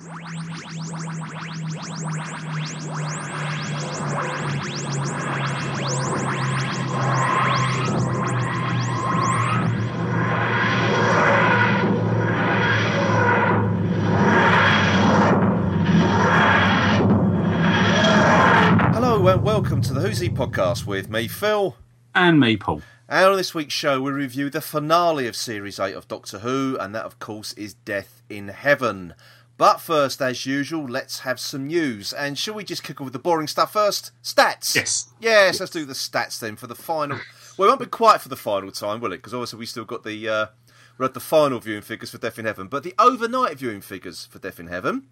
Hello and welcome to the Who's He podcast with me, Phil. And me, Paul. And on this week's show, we review the finale of Series 8 of Doctor Who, and that, of course, is Death in Heaven. But first, as usual, let's have some news. And shall we just kick off with the boring stuff first? Stats! Yes. Yes, let's do the stats then for the final. well, it won't be quite for the final time, will it? Because obviously we still got the. Uh, we had the final viewing figures for Death in Heaven, but the overnight viewing figures for Death in Heaven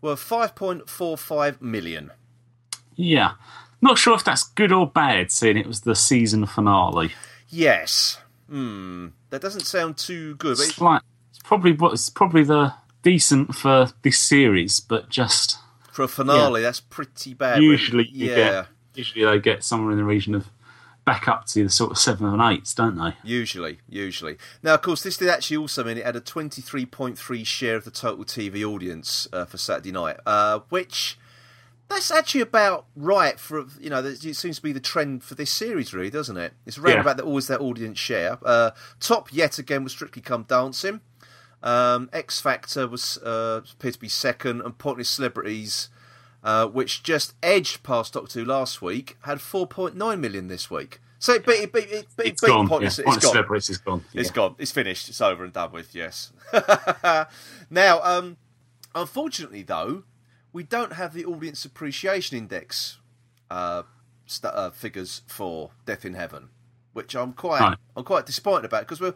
were 5.45 million. Yeah. Not sure if that's good or bad, seeing it was the season finale. Yes. Hmm. That doesn't sound too good. It's like it's probably what it's probably the decent for this series, but just for a finale, that's pretty bad. usually you yeah. get usually they get somewhere in the region of back up to the sort of seven and eights, don't they? Usually, usually. Now, of course, this did actually also mean it had a 23.3 share of the total TV audience uh, for Saturday night, uh, which that's actually about right for you know. It seems to be the trend for this series, really, doesn't it? It's around Yeah. about that always that audience share. Uh, top yet again was Strictly Come Dancing. Um, X Factor was uh, appeared to be second, and Pointless Celebrities. Uh, which just edged past Doctor Who last week, had 4.9 million this week. So it beat, it beat, it beat, It's beat gone. Pointless. yeah. it's gone. Celebrities is gone. It's Yeah. gone. It's finished. It's over and done with. Yes. now, um, unfortunately, though, we don't have the audience appreciation index uh, st- uh, figures for Death in Heaven, which I'm quite Right. I'm quite disappointed about because we're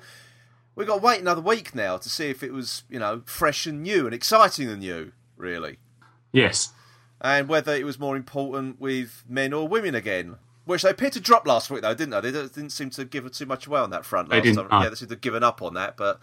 we've got to wait another week now to see if it was you know fresh and new and exciting and new, really, Yes. and whether it was more important with men or women again. Which they appeared to drop last week, though, didn't they? They didn't seem to give it too much away on that front They last didn't, time. Yeah, they seemed to have given up on that, but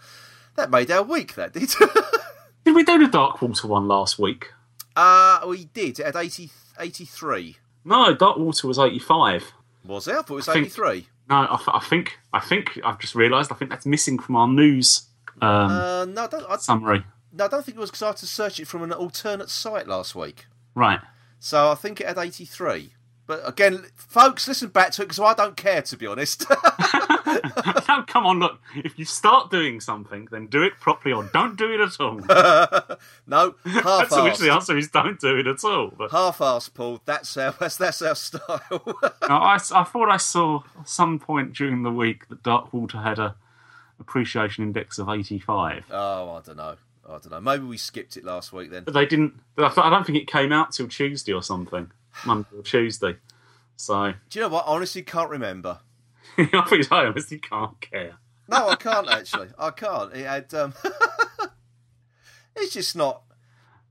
that made our week. That did. Did we do the dark Darkwater one last week? uh we did. It had 80, 83. No, Dark Water was eighty-five. Was it? I thought it was I think- eighty three. No, I, I think I think I've just realised. I think that's missing from our news um, Uh, no, I don't, I, summary. no, I don't think it was because I had to search it from an alternate site last week. Right. So I think it had eighty three. But again, folks, listen back to it because I don't care to be honest. no, come on, look. If you start doing something, then do it properly or don't do it at all. no, half which the answer is don't do it at all. But Half assed, Paul. That's our that's, that's our style. no, I, I thought I saw at some point during the week that Dark Water had a appreciation index of 85. oh, I don't know. I don't know. Maybe we skipped it last week then. But they didn't. I I don't think it came out till Tuesday or something. Monday or Tuesday. So Do you know what? I honestly can't remember. I think I honestly can't care. No, I can't actually. I can't. It had. Um, it's just not.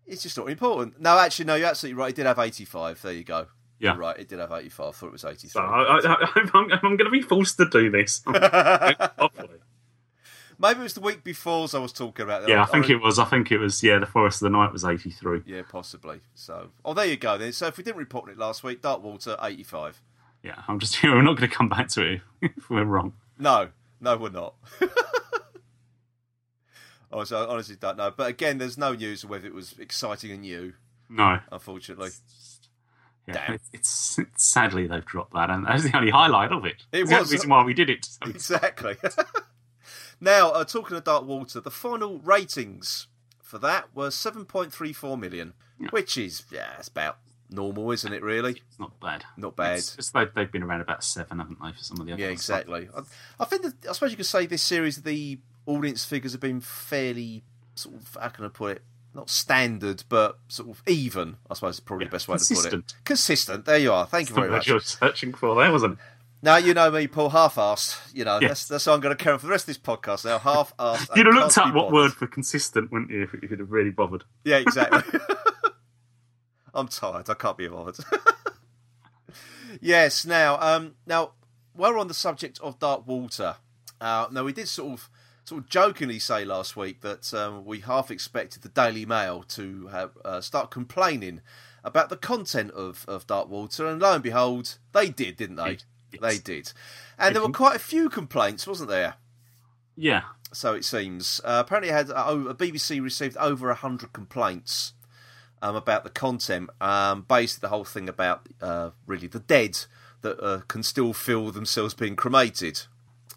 It's just not important. No, actually, no. You're absolutely right. It did have 85. There you go. Yeah. You're right. It did have 85. I thought it was 83. So I, I, I'm, I'm going to be forced to do this. Maybe it was the week before as I was talking about. Yeah, I think it was. I think it was. Yeah, the Forest of the Night was 83. Yeah, possibly. So, oh, there you go. Then. So, if we didn't report it last week, Dark Water 85. Yeah, I'm just. Here we're not going to come back to it if we're wrong. No, no, we're not. honestly, I honestly don't know. But again, there's no news of whether it was exciting and new. No. Unfortunately. Yeah, Damn. It's, it's, it's sadly they've dropped that, and that's the only highlight of it. It It's the was. only reason why we did it. So Exactly. now, uh, talking of Dark Water, the final ratings for that were 7.34 million, which is, yeah, it's about normal, isn't it, really? it's not bad. Not bad. It's just they, they've been around about seven, haven't they, for some of the other Yeah, exactly. I, I think that, I suppose you could say this series, the audience figures have been fairly, sort of, how can I put it? Not standard, but sort of even. I suppose is probably the best way to put it. Consistent. There you are. Thank you very much. you're searching for there, wasn't it? Now you know me, Paul. Half-assed. You know Yes. that's that's how I'm going to carry on for the rest of this podcast. Now, half-assed. You'd have looked up what word for consistent, wouldn't you, if, if you'd have really bothered? Yeah, exactly. I'm tired. I can't be bothered. yes. Now, um, now while we're on the subject of Dark Water, uh, now we did sort of sort of jokingly say last week that um, we half expected the Daily Mail to have uh, start complaining about the content of, of Dark Water, and lo and behold, they did, didn't they? Yes. They did, and there were quite a few complaints, wasn't there? Yeah. so it seems. Uh, apparently, it had uh, BBC received over hundred complaints um, about the content. Um, based the whole thing about uh, really the dead that uh, can still feel themselves being cremated.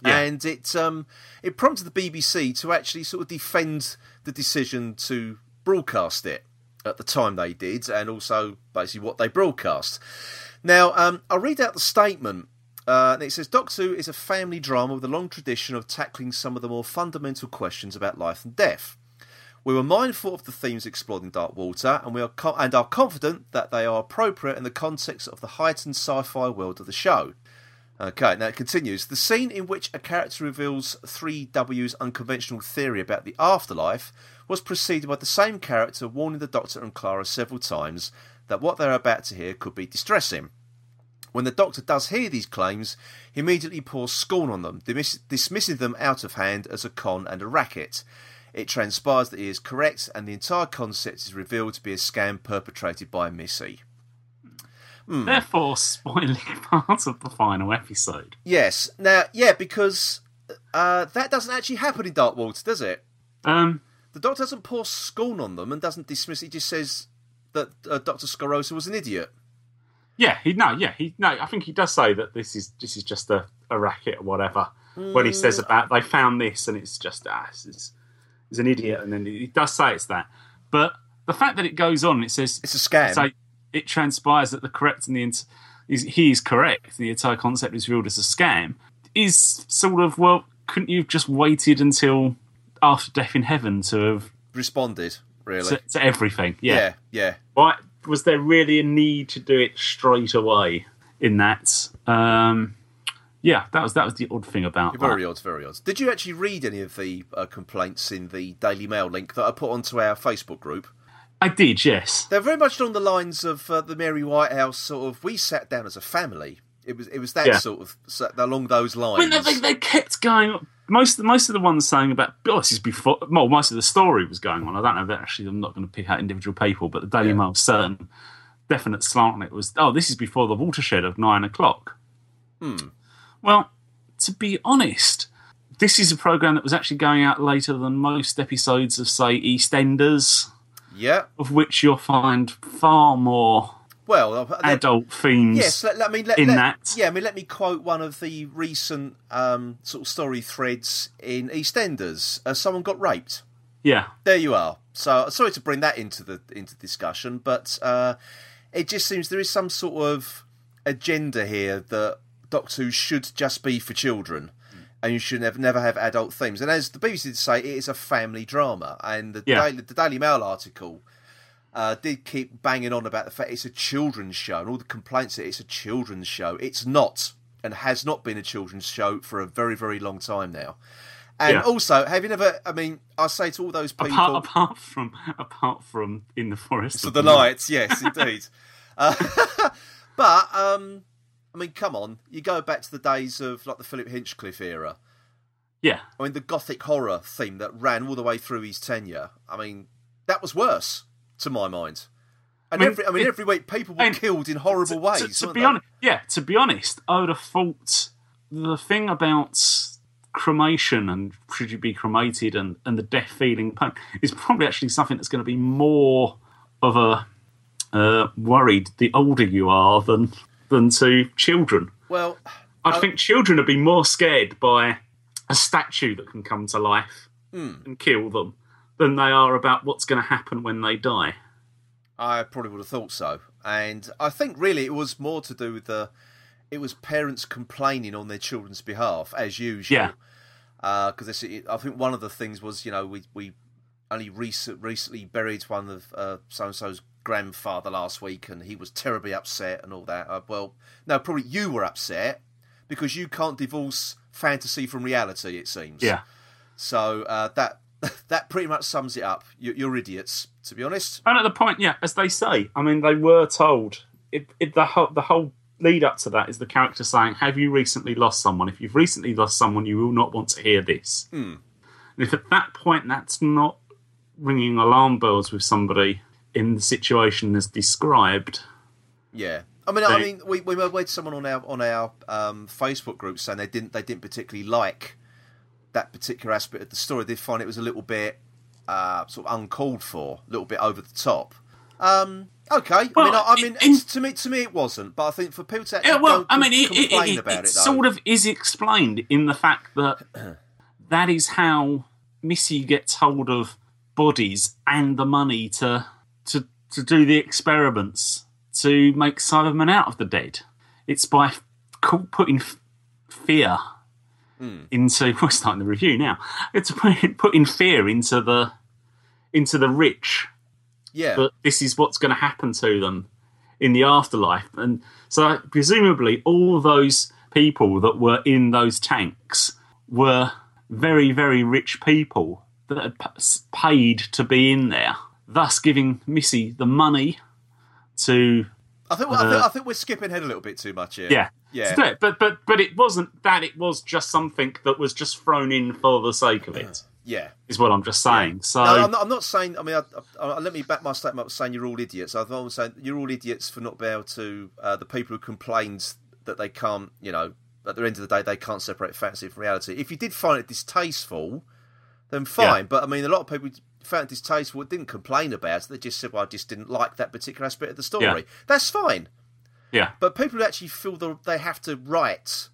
Yeah. And it um, it prompted the BBC to actually sort of defend the decision to broadcast it at the time they did, and also basically what they broadcast. Now, um, I'll read out the statement. Uh, and it says Doctor Who is a family drama with a long tradition of tackling some of the more fundamental questions about life and death. We were mindful of the themes explored in Dark Water, and we are co- and are confident that they are appropriate in the context of the heightened sci-fi world of the show. Okay, now it continues. The scene in which a character reveals 3W's unconventional theory about the afterlife was preceded by the same character warning the Doctor and Clara several times that what they're about to hear could be distressing. When the Doctor does hear these claims, he immediately pours scorn on them, dismiss- dismissing them out of hand as a con and a racket. It transpires that he is correct, and the entire concept is revealed to be a scam perpetrated by Missy. Hmm. Therefore, spoiling part of the final episode. Yes. Now, yeah, because uh, that doesn't actually happen in Dark Water, does it? Um, The Doctor doesn't pour scorn on them and doesn't dismiss. He just says that uh, Doctor Skarosa was an idiot. yeah, he no, yeah, he no. I think he does say that this is this is just a, a racket or whatever. When he says Mm. about they found this and it's just ah, is, an idiot, and then he does say it's that. But the fact that it goes on, it says It's a scam. So it transpires that the correct and the is he is correct. The entire concept is revealed as a scam. Is sort of well, couldn't you have just waited until after death in heaven to have Responded, really. to, to everything? yeah, Yeah. yeah. Why was there really a need to do it straight away in that? Um, yeah, that was that was the odd thing about it. Very that. odd, very odd. Did you actually read any of the uh, complaints in the Daily Mail link that I put onto our Facebook group? I did, yes. They're very much along the lines of uh, the Mary Whitehouse sort of. We sat down as a family. It was it was that Yeah. sort of along those lines. they, they kept going. Most most of the ones saying about oh, this is before. Well, most of the story was going on. I don't know that actually. I'm not going to pick out individual people, but the Daily Yeah. Mail certain definite slant on it was oh, this is before the watershed of nine o'clock. Hmm. Well, to be honest, this is a program that was actually going out later than most episodes of say EastEnders, yeah. of which you'll find far more Well, uh, let- adult themes. Yes, let, let me let, in let- that. Yeah, I mean, let me quote one of the recent um, sort of story threads in EastEnders. Uh, someone got raped. yeah, There you are. So sorry to bring that into the into discussion, but uh, it just seems there is some sort of agenda here that Doctor Who should just be for children. And you should never, never have adult themes. And as the BBC did say, it is a family drama. And the, Yeah. Daily, the Daily Mail article uh, did keep banging on about the fact it's a children's show and all the complaints that it's a children's show. It's not, and has not been a children's show for a very, very long time now. And Yeah. also, have you never? I mean, I say to all those people, apart apart from apart from in the forest of the Night. lights, yes, indeed. uh, but um, I mean, come on, you go back to the days of like the Philip Hinchcliffe era. Yeah, I mean, the gothic horror theme that ran all the way through his tenure. I mean, that was worse to my mind. And I mean, every, I mean, it- every week people were killed in horrible ways. to, to be they? honest, yeah, to be honest, I would have thought the thing about cremation and should you be cremated and, and the death feeling pain is probably actually something that's going to be more of a uh, worried the older you are than than to children. well, I think children would be more scared by a statue that can come to life Hmm. and kill them than they are about what's going to happen when they die. I probably would have thought so. And I think really it was more to do with the. It was parents complaining on their children's behalf, as usual. Yeah. Because I think one of the things was, you know, we we only recent, recently buried one of uh, so and so's grandfather last week, and he was terribly upset and all that. Uh, well, no, probably you were upset because you can't divorce fantasy from reality. It seems. Yeah. So uh, that that pretty much sums it up. You, you're idiots, to be honest. And at the point, yeah, as they say, I mean, they were told. It, it, the whole the whole lead up to that is the character saying, "Have you recently lost someone? If you've recently lost someone, you will not want to hear this." And if at that point that's not ringing alarm bells with somebody in the situation as described, Yeah, I mean, I mean, we we had someone on our on our um, Facebook group saying they didn't they didn't particularly like that particular aspect of the story. They find it was a little bit uh, sort of uncalled for, a little bit over the top. Um, okay, Well, I mean, I, I mean, in- to me, to me, it wasn't. But I think for people to Yeah, well, I mean, it, it, it it, sort of is explained in the fact that that is how Missy gets hold of bodies and the money to to to do the experiments to make Cybermen out of the dead. It's by putting fear hmm. into. We're starting the review now. It's putting putting fear into the into the rich yeah, that this is what's going to happen to them in the afterlife. And so, presumably, all those people that were in those tanks were very, very rich people that had paid to be in there, thus giving Missy the money to. I think, I, think, I think we're skipping ahead a little bit too much here. Yeah. yeah. to do it. But but but it wasn't that. It was just something that was just thrown in for the sake of it. yeah. Is what I'm just saying. So No, I'm not, I'm not saying. I mean, I, I, let me back my statement up saying you're all idiots. I was saying you're all idiots for not being able to. Uh, the people who complained that they can't, you know, at the end of the day, they can't separate fantasy from reality. If you did find it distasteful, then fine. Yeah. But I mean, a lot of people found it distasteful. Didn't complain about it. They just said, "Well, I just didn't like that particular aspect of the story." Yeah. That's fine. yeah. But people who actually feel that they have to write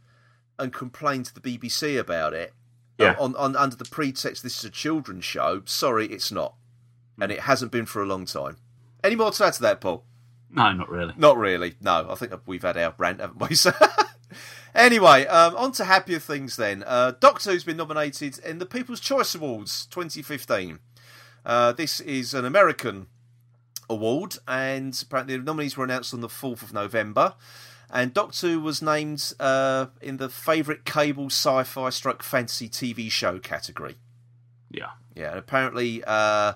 and complain to the BBC about it Yeah. uh, on, on under the pretext this is a children's show, sorry, it's not, and it hasn't been for a long time. Any more to add to that, Paul? No, not really. Not really. No, I think we've had our rant, haven't we? So anyway, um, on to happier things then. Uh, Doctor Who's been nominated in the People's Choice Awards 2015. Uh, this is an American award, and apparently the nominees were announced on the 4th of November. And Doctor Who was named uh, in the favourite cable sci-fi stroke fantasy TV show category. Yeah. Yeah, and apparently uh,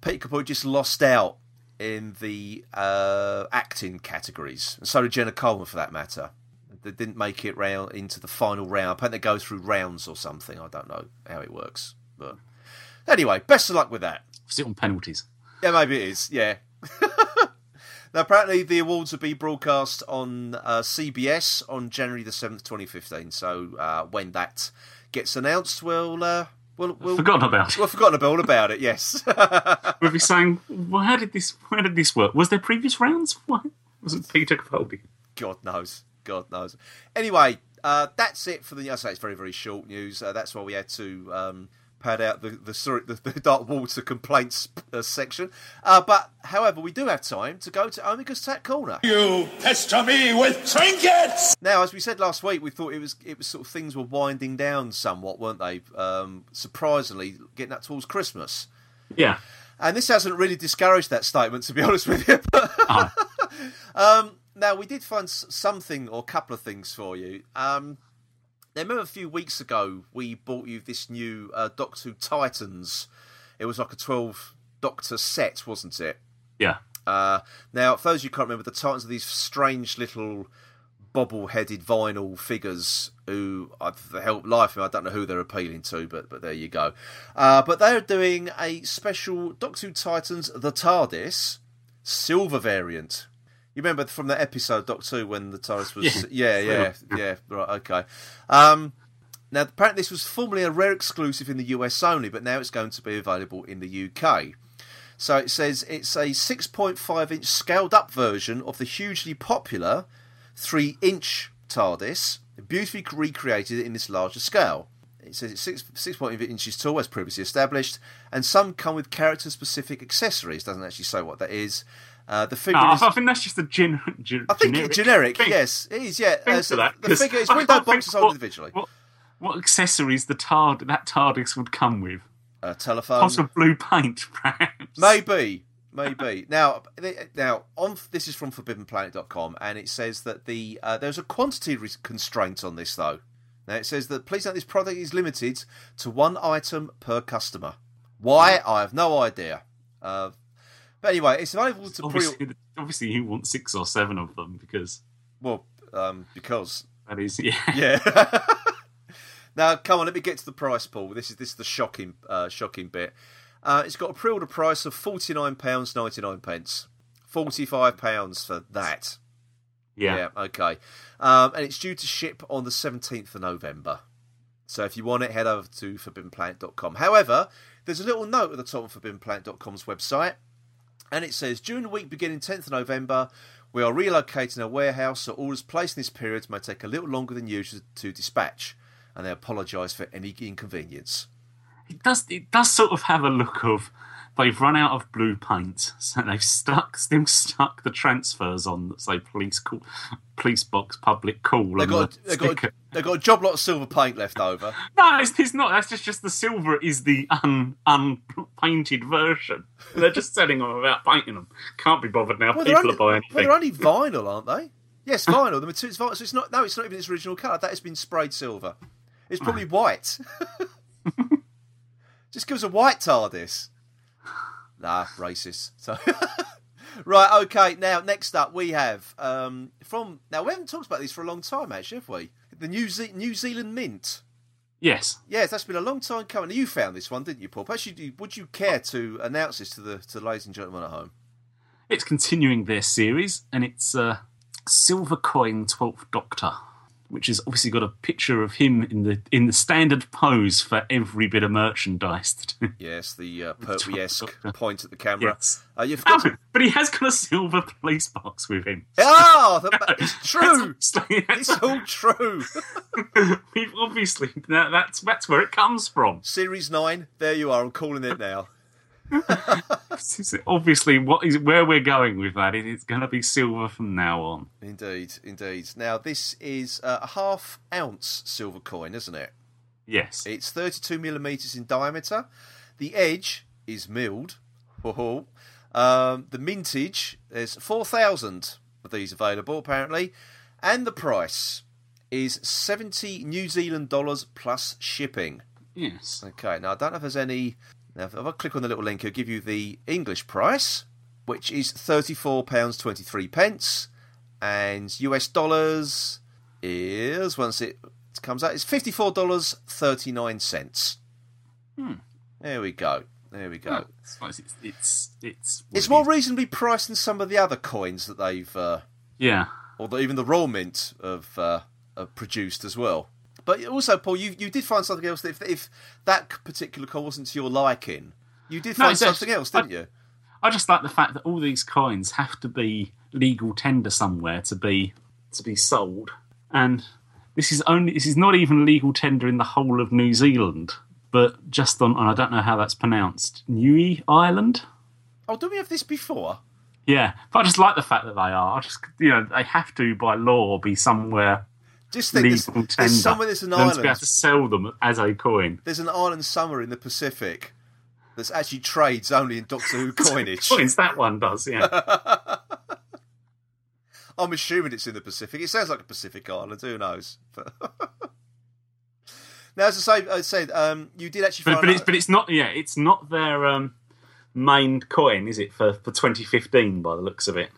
Peter Capaldi just lost out in the uh, acting categories, and so did Jenna Coleman for that matter. They didn't make it round into the final round. Apparently, they go through rounds or something. I don't know how it works, but anyway, best of luck with that. Sit on penalties. Yeah, maybe it is. Yeah. now, apparently, the awards will be broadcast on uh, CBS on January the seventh, twenty fifteen. So uh, when that gets announced, we'll uh, we'll we'll, forgotten about. We've forgotten all about it. Yes. We'll be saying, well, how did this? How did this work? Was there previous rounds? What was it? Peter Capaldi? God knows. God knows. Anyway, uh, that's it for the. I say it's very very short news. Uh, that's why we had to um, pad out the the, sorry, the, the dark water complaints uh, section. Uh, but however, we do have time to go to Omega's Tat Corner. You pester me with trinkets! Now, as we said last week, we thought it was it was sort of things were winding down somewhat, weren't they? Um, surprisingly, getting up towards Christmas. Yeah. And this hasn't really discouraged that statement, to be honest with you. Oh, Um, now we did find something or a couple of things for you. Um, now, remember a few weeks ago we bought you this new uh, Doctor Who Titans. It was like a twelve Doctor set, wasn't it? yeah. Uh, now, for those of you who can't remember, the Titans are these strange little bobble-headed vinyl figures who, uh, for the help life, I don't know who they're appealing to, but but there you go. Uh, but they're doing a special Doctor Who Titans The TARDIS silver variant. You remember from that episode Doc Two, when the TARDIS was yeah yeah yeah, right okay. Um, now apparently this was formerly a rare exclusive in the US only, but now it's going to be available in the UK. So it says it's a 6.5 inch scaled up version of the hugely popular 3 inch TARDIS, beautifully recreated in this larger scale. It says it's 6, 6.5 inches tall, as previously established, and some come with character specific accessories. Doesn't actually say what that is. Uh, the figure No, is. I think that's just a gen- gen- I think generic. generic, thing. yes, it is. Yeah, Uh, so that, the figure is window boxes sold individually. What, what accessories the tard that TARDIS would come with? Uh, telephone, Pot of blue paint, perhaps. Maybe, maybe. now, now on this is from ForbiddenPlanet.com, and it says that the uh, there's a quantity constraint on this though. Now it says that please note this product is limited to one item per customer. Why? I have no idea. Uh, but anyway, it's available to pre. Obviously, obviously, you want six or seven of them because Well, um, because that is yeah. yeah. now, come on, let me get to the price, Paul. This is this is the shocking, uh, shocking bit. Uh, it's got a pre-order price of forty nine pounds ninety nine pence. Forty five pounds for that. yeah. Yeah, okay. Um, and it's due to ship on the seventeenth of November. So if you want it, head over to forbiddenplanet.com. However, there's a little note at the top of forbiddenplanet.com's website, and it says during the week beginning 10th of November, we are relocating a warehouse, so orders placed in this period may take a little longer than usual to dispatch, and they apologise for any inconvenience. It does. It does sort of have a look of they've run out of blue paint, so they've stuck still stuck the transfers on that say police call, police box public call. They've got, the they've, got, sticker. they've got a job lot of silver paint left over. No, it's, it's not. That's just, just the silver is the un unpainted version. They're just selling them without painting them. Can't be bothered now. Well, People only, are buying well, they're only vinyl, aren't they? Yes, vinyl. The material's vinyl. So it's not. No, it's not even its original colour. That has been sprayed silver. It's probably white. Just give us a white TARDIS. Nah, racist. So, right, okay. Now, next up, we have um, from now we haven't talked about these for a long time, actually, have we? The New Ze- New Zealand Mint. Yes. Yes, that's been a long time coming. You found this one, didn't you, Paul? Perhaps you, would you care to announce this to the to the ladies and gentlemen at home? It's continuing their series, and it's uh, Silver Coin Twelfth Doctor, which has obviously got a picture of him in the in the standard pose for every bit of merchandise. Yes, the uh, Pertwee-esque point at the camera. Yes. Uh, you've got Oh, but he has got a silver police box with him. Oh, the, it's true. It's all true. We've obviously that, that's that's where it comes from. Series nine. There you are. I'm calling it now. Obviously what is where we're going with that. It- It's going to be silver from now on. Indeed, indeed. Now this is uh, a half ounce silver coin, isn't it? Yes. It's 32 millimeters in diameter. The edge is milled. Um, the mintage, there's 4,000 of these available apparently, and the price is 70 New Zealand dollars plus shipping. Yes. Okay, now I don't know if there's any. Now, if I click on the little link, it'll give you the English price, which is £34.23, pence, and US dollars is, once it comes out, it's $54.39. Hmm. There we go. There we go. It's it's it's It's more reasonably priced than some of the other coins that they've, uh, yeah. or the, even the Royal Mint have, uh, have produced as well. But also, Paul, you you did find something else. That if if that particular coin wasn't to your liking, you did find it's something else, didn't you? I just like the fact that all these coins have to be legal tender somewhere to be to be sold, and this is only this is not even legal tender in the whole of New Zealand, but just on and I don't know how that's pronounced Niue Island. Oh, do we have this before? Yeah, but I just like the fact that they are. I just you know they have to by law be somewhere Just think there's, tender. there's somewhere there's an them to be able island. to sell them as a coin. There's an island somewhere in the Pacific that's actually trades only in Doctor Who coinage. Coins that one does, yeah. I'm assuming it's in the Pacific. It sounds like a Pacific island. Who knows? But now, as I say, I said um, you did actually but, find but it's but it's not yeah it's not their um, main coin is it for, for 2015 by the looks of it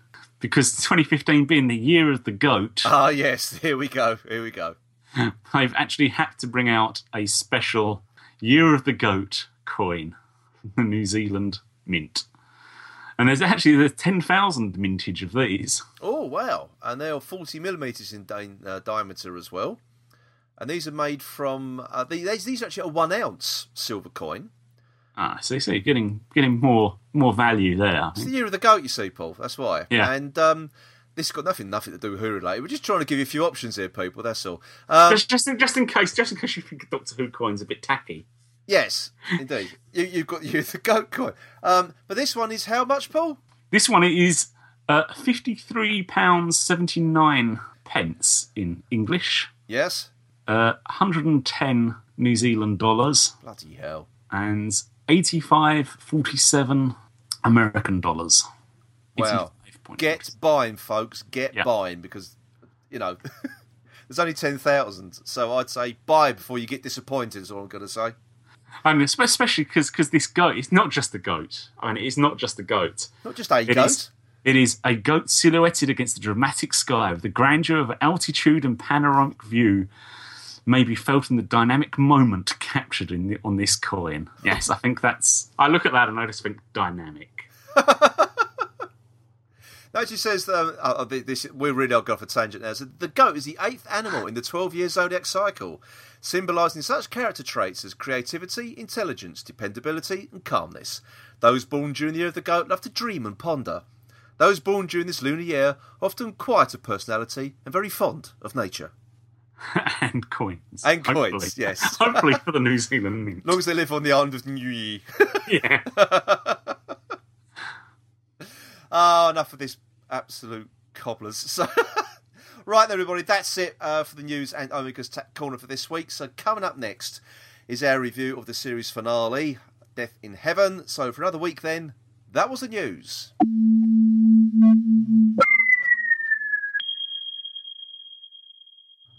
because 2015 being the year of the goat Ah, yes. Here we go. Here we go. I've actually had to bring out a special year of the goat coin the New Zealand mint and there's actually the 10,000 mintage of these Oh wow! And they are forty millimeters in di- uh, diameter as well. And these are made from uh, these. These are actually a one ounce silver coin. Ah so you see getting getting more more value there It's the year of the goat, you see, Paul. That's why. Yeah. And um, this has got nothing nothing to do with Who related. We're just trying to give you a few options here, people. That's all. Um, just, just, in, just in case just in case you think Doctor Who coin's a bit tacky yes, indeed. You, you've got you the goat coin. Um, but this one is how much, Paul? This one is uh, fifty-three pounds seventy-nine pence in English, Yes. uh, hundred and ten New Zealand dollars, Bloody hell. and eighty-five forty-seven American dollars. Wow. 85.6. Get buying, folks. Get Yeah. buying because you know there's only ten thousand. So I'd say buy before you get disappointed. Is all I'm going to say. and espe- especially because this goat it's not just a goat. I mean, it's not just a goat. Not just a It goat. is- It is a goat silhouetted against the dramatic sky with the grandeur of altitude and panoramic view may be felt in the dynamic moment captured in the, on this coin. Yes, I think that's. I look at that and I just think dynamic. No, she says um, uh, this. we really are going off a tangent now. So the goat is the eighth animal in the twelve-year zodiac cycle, symbolising such character traits as creativity, intelligence, dependability, and calmness. Those born during the year of the goat love to dream and ponder. Those born during this lunar year often quiet of personality and very fond of nature. and coins. And hopefully. coins, yes. hopefully for the New Zealand Mint. As long as they live on the island of Niue. yeah. Ah, enough of this absolute cobblers. So, right, everybody, that's it uh, for the news and Omega's ta- corner for this week. So, coming up next is our review of the series finale, Death in Heaven. So, for another week, then, that was the news.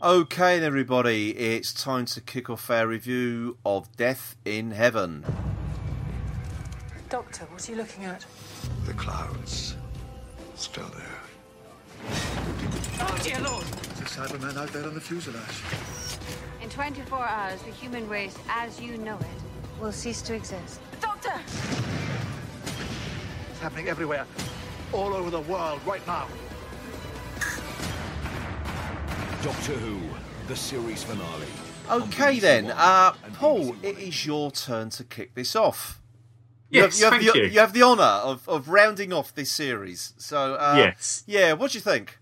Okay, then, everybody, it's time to kick off our review of Death in Heaven. Doctor, what are you looking at? The clouds. Still there. Oh, dear Lord! There's a Cyberman out there on the fuselage. In 24 hours, the human race, as you know it, will cease to exist. Doctor! It's happening everywhere. All over the world right now. Doctor Who, the series finale. Okay, then, uh, Paul, it is your turn to kick this off. Yes, you have, thank you have, you. the, you have the honour of, of rounding off this series. So, uh, Yes. yeah. What do you think?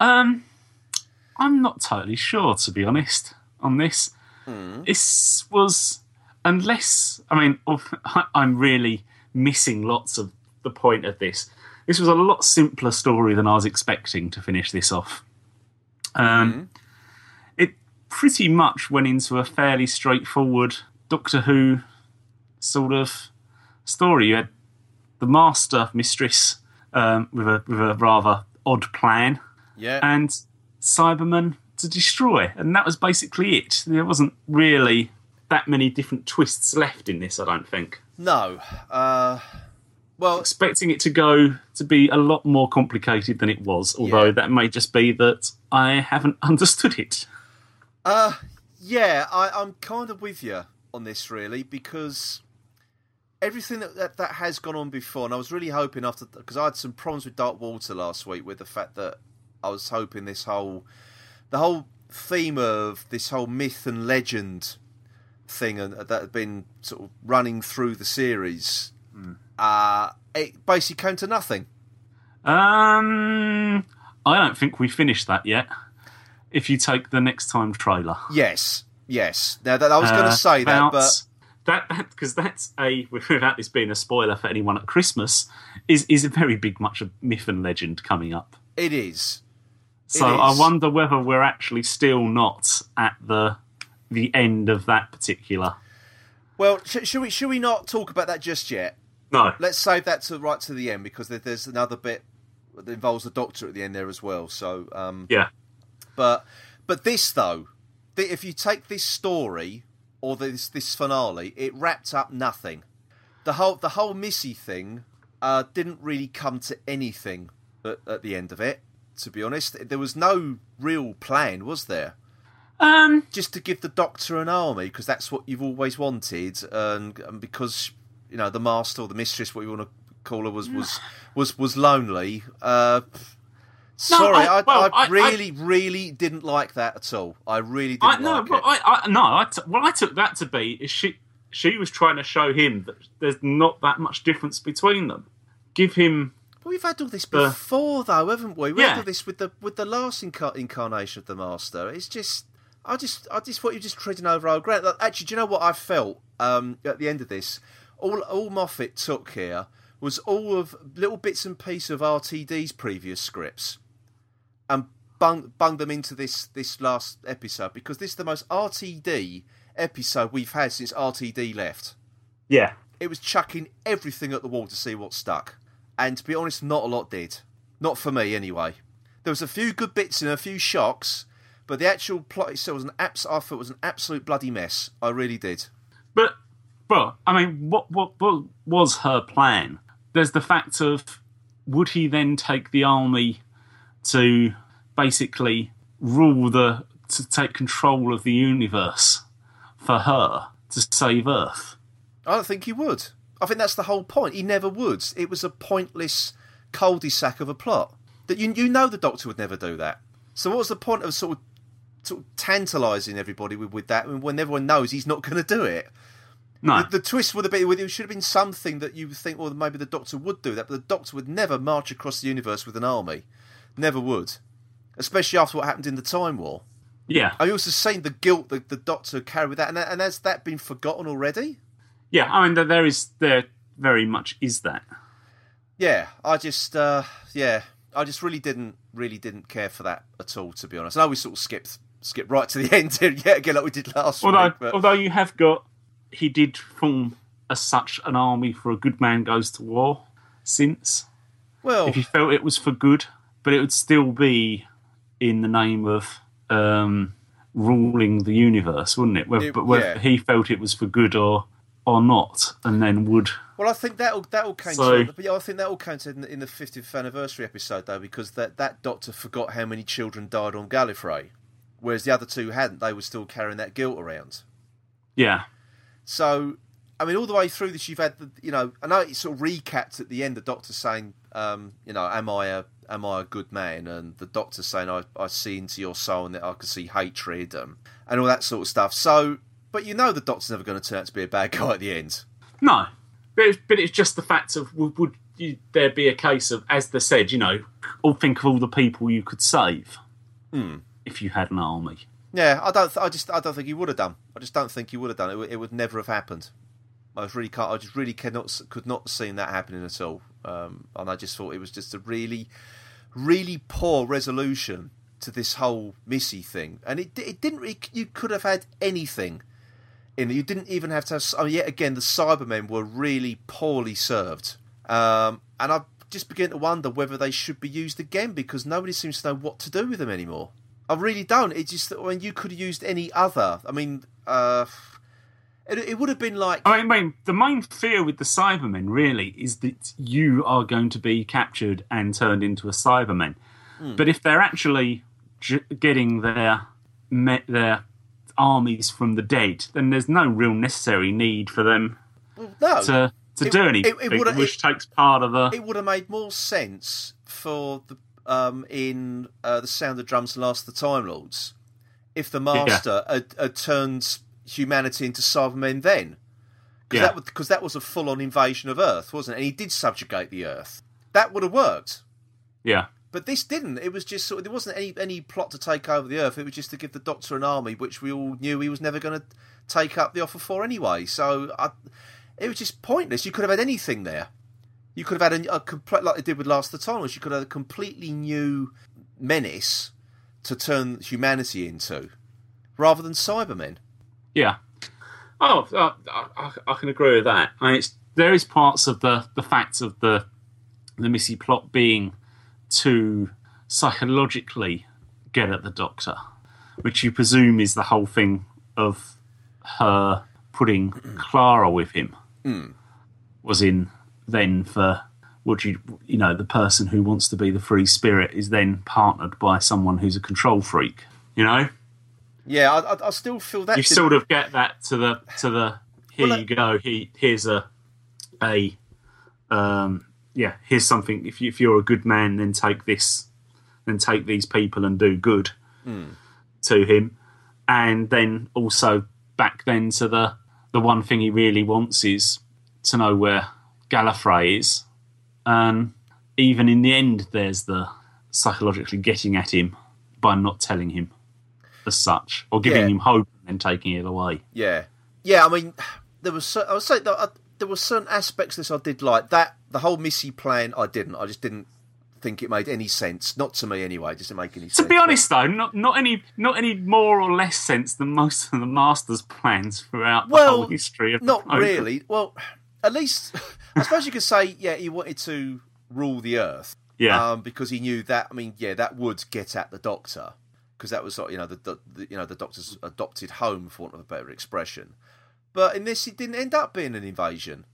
Um, I'm not totally sure, to be honest, on this. Hmm. This was, unless I mean, I'm really missing lots of the point of this. This was a lot simpler story than I was expecting to finish this off. Um, Hmm. It pretty much went into a fairly straightforward Doctor Who sort of story. You had the master mistress um, with a with a rather odd plan Yeah. and Cyberman to destroy. And that was basically it. There wasn't really that many different twists left in this, I don't think. no. Uh, well, Expecting it to go to be a lot more complicated than it was, although Yeah. that may just be that I haven't understood it. Uh, yeah, I, I'm kind of with you on this, really, because everything that, that, that has gone on before, and I was really hoping after, because I had some problems with Dark Water last week with the fact that I was hoping this whole, the whole theme of this whole myth and legend thing and that had been sort of running through the series, hmm. Uh, it basically came to nothing. Um, I don't think we finished that yet. If you take the next time trailer, Yes, yes. Now that I was going Uh, to say that, but that that because that's a without this being a spoiler for anyone at Christmas is is a very big much of myth and legend coming up. it is. So I wonder whether we're actually still not at the the end of that particular. Well, sh- should we should we not talk about that just yet? No, Let's save that to right to the end because there's another bit that involves the Doctor at the end there as well. So, um, yeah, but but this though, the, if you take this story or this this finale, it wrapped up nothing. The whole the whole Missy thing uh, didn't really come to anything at, at the end of it. To be honest, there was no real plan, was there? um, just to give the doctor an army because that's what you've always wanted, and, and because you know the master or the mistress, what you want to call her, was was was was lonely. Uh, sorry, I- I, well, I, I- I- really, really didn't like that at all. I really didn't no, like well, it. I, I no, I t- what I took that to be is she she was trying to show him that there's not that much difference between them. Give him But we've had all this the- before, though, haven't we? We Yeah. had all this with the with the last incar- incarnation of the Master. It's just, I just, I just thought you were just treading over old ground. Actually, do you know what I felt um, at the end of this? All all Moffat took here was all of little bits and pieces of RTD's previous scripts and bung, bung them into this this last episode because this is the most RTD episode we've had since RTD left yeah. it was chucking everything at the wall to see what stuck. And to be honest, not a lot did. Not for me, anyway. There was a few good bits and a few shocks, but the actual plot itself was an abs- I thought was an absolute bloody mess. I really did. But, well, I mean, what, what what was her plan? There's the fact of would he then take the army to basically rule the to take control of the universe for her to save Earth? I don't think he would. I think that's the whole point. He never would. It was a pointless cul-de-sac of a plot. That you you know the Doctor would never do that. So what was the point of sort of, sort of tantalising everybody with, with that when everyone knows he's not going to do it? No. The, the twist would have been with it should have been something that you think, well, maybe the Doctor would do that, but the Doctor would never march across the universe with an army. Never would, especially after what happened in the Time War. yeah. I also seen the guilt that the Doctor carried with that, and, and has that been forgotten already? Yeah, I mean, there- is there very much is that. Yeah, I just, uh, yeah, I just really didn't, really didn't care for that at all, to be honest. I know we sort of skipped, skipped right to the end here, yet again, like we did last Although, week. But although you have got, he did form as such an army for a good man goes to war. Since, well, if he felt it was for good, but it would still be in the name of um, ruling the universe, wouldn't it? Whether, It- but whether yeah. he felt it was for good or or not, and then would Well, I think that all that all came So- to, but yeah, I think that all came to in the, in the 50th anniversary episode though, because that that doctor forgot how many children died on Gallifrey, whereas the other two hadn't. They were still carrying that guilt around. yeah, So, I mean, all the way through this, you've had the, you know, I know it's sort of recapped at the end. The doctor saying, um, you know, am I a am I a good man? And the doctor saying, I, I see into your soul and that I can see hatred um, and all that sort of stuff. So, but you know, the doctor's never going to turn out to be a bad guy at the end. no, but it's, but it's just the fact of would, would you, there be a case of, as they said, you know, all think of all the people you could save Hmm. if you had an army. Yeah, I don't. Th- I just. I don't think he would have done. I just don't think he would have done it. Would- It would never have happened. I was really can't. I just really cannot. Could not seen that happening at all. Um, and I just thought it was just a really, really poor resolution to this whole Missy thing. And it. It didn't. Really, you could have had anything. In. You didn't even have to. Have, oh, yet again, the Cybermen were really poorly served. Um, and I just begin to wonder whether they should be used again because nobody seems to know what to do with them anymore. I really don't. It just I mean, you could have used any other. I mean, uh, it, it would have been like I mean, the main fear with the Cybermen really is that you are going to be captured and turned into a Cyberman. Hmm. But if they're actually j- getting their their armies from the dead, then there's no real necessary need for them no. to to It- do anything, it- it which takes part of the. it would have made more sense for the um, in uh, the Sound of Drums and Last of the Time Lords if the Master had, had turned humanity into Cybermen then. Because Yeah. that, would- that was a full on invasion of Earth, wasn't it? And he did subjugate the Earth. That would have worked. yeah, But this didn't. It was just sort of, there wasn't any any plot to take over the Earth. It was just to give the Doctor an army, which we all knew he was never going to take up the offer for anyway. So I, it was just pointless. You could have had anything there. You could have had a, a complete like they did with Last of the Lords, You could have had a completely new menace to turn humanity into, rather than Cybermen. yeah. Oh, uh, I, I, I can agree with that. I mean, it's, there is parts of the the facts of the the Missy plot being to psychologically get at the Doctor, which you presume is the whole thing of her putting Clara with him. Hmm. Was in then for would you you know the person who wants to be the free spirit is then partnered by someone who's a control freak. You know, Yeah, I, I, I still feel that you sort of get that to the to the here Well, you go. He here's a a um yeah here's something. If you, if you're a good man, then take this, then take these people and do good to him, and then also back then to the the one thing he really wants is to know where Gallifrey is, and even in the end, there's the psychologically getting at him by not telling him as such, or giving Yeah. him hope and then taking it away. Yeah, yeah. I mean, there was. cer- I would say that I, there were certain aspects of this I did like. That the whole Missy plan, I didn't. I just didn't think it made any sense. Not to me, anyway. It didn't make any To sense. To be honest, though, not not any not any more or less sense than most of the Masters' plans throughout the whole history of not really. Well, at least I suppose you could say, yeah, he wanted to rule the Earth. Yeah. Um, because he knew that. I mean, yeah, that would get at the Doctor because that was sort of, you know the, the, the you know the Doctor's adopted home, for want of a better expression. But in this, it didn't end up being an invasion.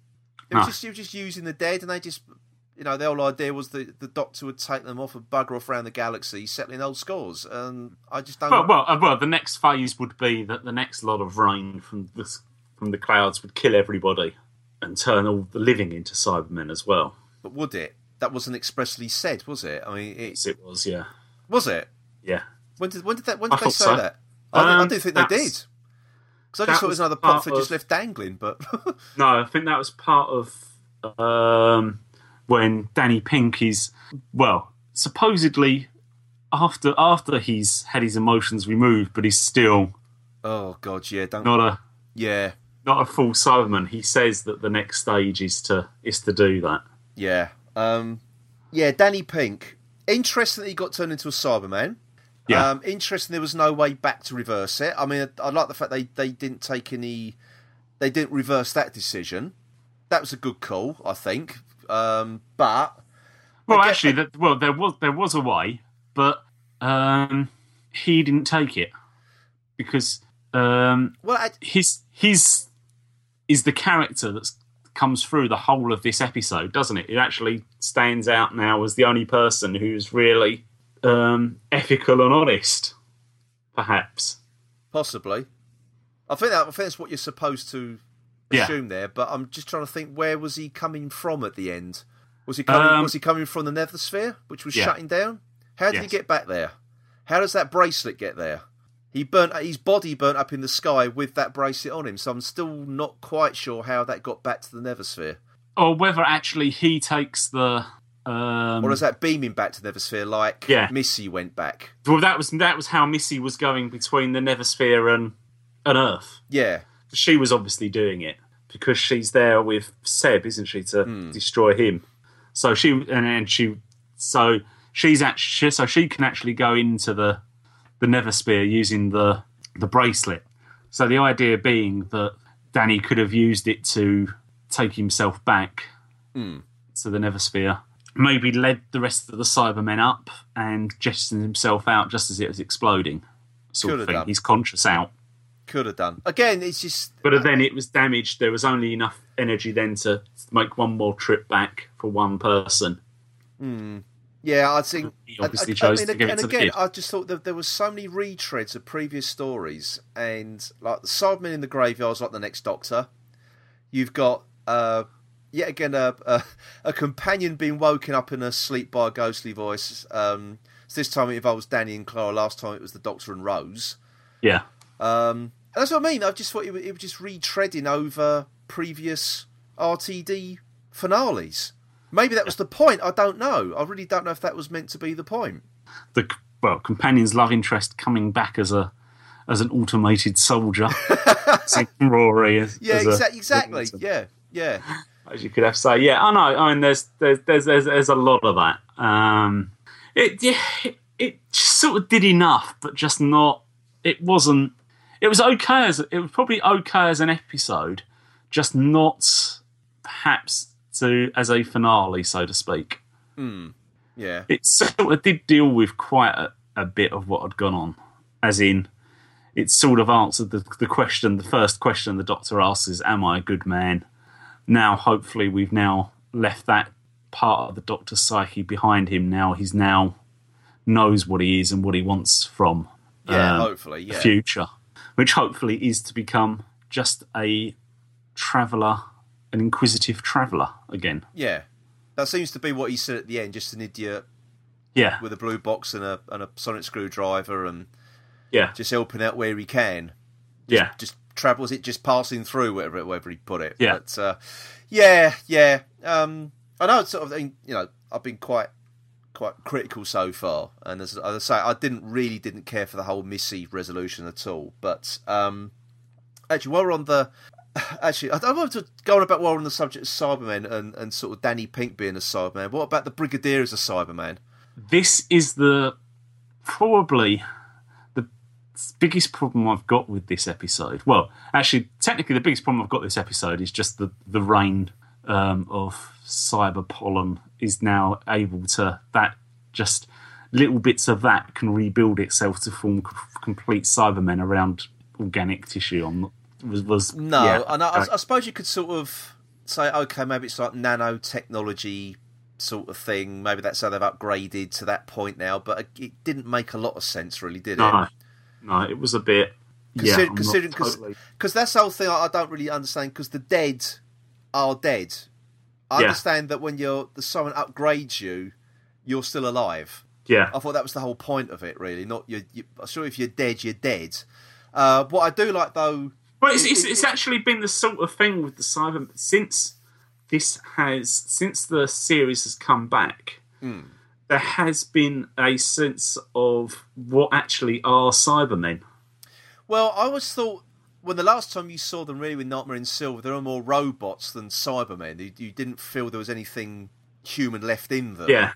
It was just he was just using the dead, and they just. You know, the whole idea was that the Doctor would take them off and bugger off around the galaxy, settling old scores. And I just don't. Well, well, uh, well, the next phase would be that the next lot of rain from the from the clouds would kill everybody and turn all the living into Cybermen as well. But would it? that wasn't expressly said, was it? I mean, it, Yes, it was. Yeah, was it? yeah. When did when did that when I did they say so. that? I, didn't- I Um, didn't think they did. Because I just thought it was another part plot they just left dangling. But No, I think that was part of um, when Danny Pink is well, supposedly after after he's had his emotions removed, but he's still oh god, yeah, don't not a yeah, not a full Cyberman. He says that the next stage is to is to do that. yeah, um, yeah. Danny Pink. Interesting that he got turned into a Cyberman. Yeah. Um, interesting there was no way back to reverse it. I mean, I, I like the fact they, they didn't take any, they didn't reverse that decision. That was a good call, I think. Um, but Well, actually, that, well, there was there was a way, but um, he didn't take it because um, well, I, his his is the character that comes through the whole of this episode, doesn't it? It actually stands out now as the only person who's really um, ethical and honest, perhaps. Possibly. I think that I think that's what you're supposed to Yeah. assume there. But I'm just trying to think where was he coming from at the end? Was he coming? Um, was he coming from the Nethersphere, which was Yeah. shutting down? How did he get back there? How does that bracelet get there? He burnt his body burnt up in the sky with that bracelet on him. So I'm still not quite sure how that got back to the Nethersphere. Or whether actually he takes the. Um, Or is that beaming back to the Nethersphere like Yeah. Missy went back? well, that was that was how Missy was going between the Nethersphere and and Earth. Yeah, she was obviously doing it because she's there with Seb, isn't she, to Hmm. destroy him. So she and then she, so she's actually so she can actually go into the the Nethersphere using the the bracelet. So the idea being that Danny could have used it to take himself back Hmm. to the Nethersphere. Maybe led the rest of the Cybermen up and jettisoned himself out just as it was exploding. Sort Could of have thing. done. He's conscious out. could have done. Again, it's just But then it was damaged. There was only enough energy then to make one more trip back for one person. Yeah, I think He obviously I- chose I mean, to give it and to the again, kid. I just thought that there was so many retreads of previous stories, and like the Cybermen in the graveyards, like the Next Doctor. You've got uh, yet again a, a a companion being woken up in a sleep by a ghostly voice. Um, so this time it involves Danny and Clara. Last time it was the Doctor and Rose. Yeah, Um, and that's what I mean. I just thought it it was just retreading over previous RTD finales. Maybe that was the point. I don't know. I really don't know if that was meant to be the point. the well companion's love interest coming back as a as an automated soldier, Rory. As, Yeah, as a- exa- exactly. Yeah, yeah. as you could have to say. Yeah, I know. I mean, there's there's there's there's, there's a lot of that. Um, it yeah, it, it just sort of did enough, but just not. It wasn't. It was okay as it was probably okay as an episode, just not perhaps to as a finale, so to speak. Yeah, It sort of did deal with quite a, a bit of what had gone on, as in. It sort of answered the, the question. The first question the doctor asks is, "Am I a good man?" now hopefully we've now left that part of the doctor's psyche behind him now he's now knows what he is and what he wants from yeah. um, hopefully, the yeah. future which hopefully is to become just a traveller an inquisitive traveller again Yeah, that seems to be what he said at the end. Just an idiot yeah with a blue box and a and a sonic screwdriver, and yeah just helping out where he can. yeah Just travels it, just passing through, wherever wherever he put it. Yeah. but uh, yeah, yeah. Um, I know. It's sort of, you know, I've been quite quite critical so far, and as, as I say, I didn't really didn't care for the whole Missy resolution at all. But um, actually, while we're on the Actually, I don't want to go on about while on the subject of Cybermen and, and sort of Danny Pink being a Cyberman. What about the Brigadier as a Cyberman? this is the probably the biggest problem I've got with this episode. Well, actually, technically, the biggest problem I've got this episode is just the the reign um, of cyber pollen is now able to that just little bits of that can rebuild itself to form complete Cybermen around organic tissue. On was was No, yeah, and I, I, I suppose you could sort of say, okay, maybe it's like nanotechnology sort of thing. Maybe that's how they've upgraded to that point now. But it didn't make a lot of sense, really, did it? no, no, it was a bit. yeah, Consider, I'm considering because totally- that's the whole thing I, I don't really understand because the dead are dead. I Yeah. understand that when you're the someone upgrades you, you're still alive. Yeah. I thought that was the whole point of it, really. Not you. you sure, if you're dead, you're dead. Uh, what I do like though, Well, it's, it's, it's actually been the sort of thing with the Cyber since this has since the series has come back. Hmm. There has been a sense of what actually are Cybermen. well, I always thought when the last time you saw them really with Nightmare in Silver, there were more robots than Cybermen. You, you didn't feel there was anything human left in them. Yeah,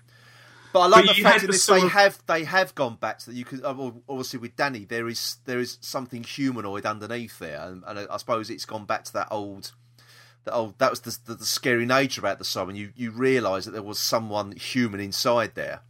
But I like But the fact that the they of- have they have gone back to that. You could uh, obviously with Danny there is there is something humanoid underneath there, and, and I, suppose it's gone back to that old. That old that was the, the, the scary nature about the song, and you, you realise that there was someone human inside there.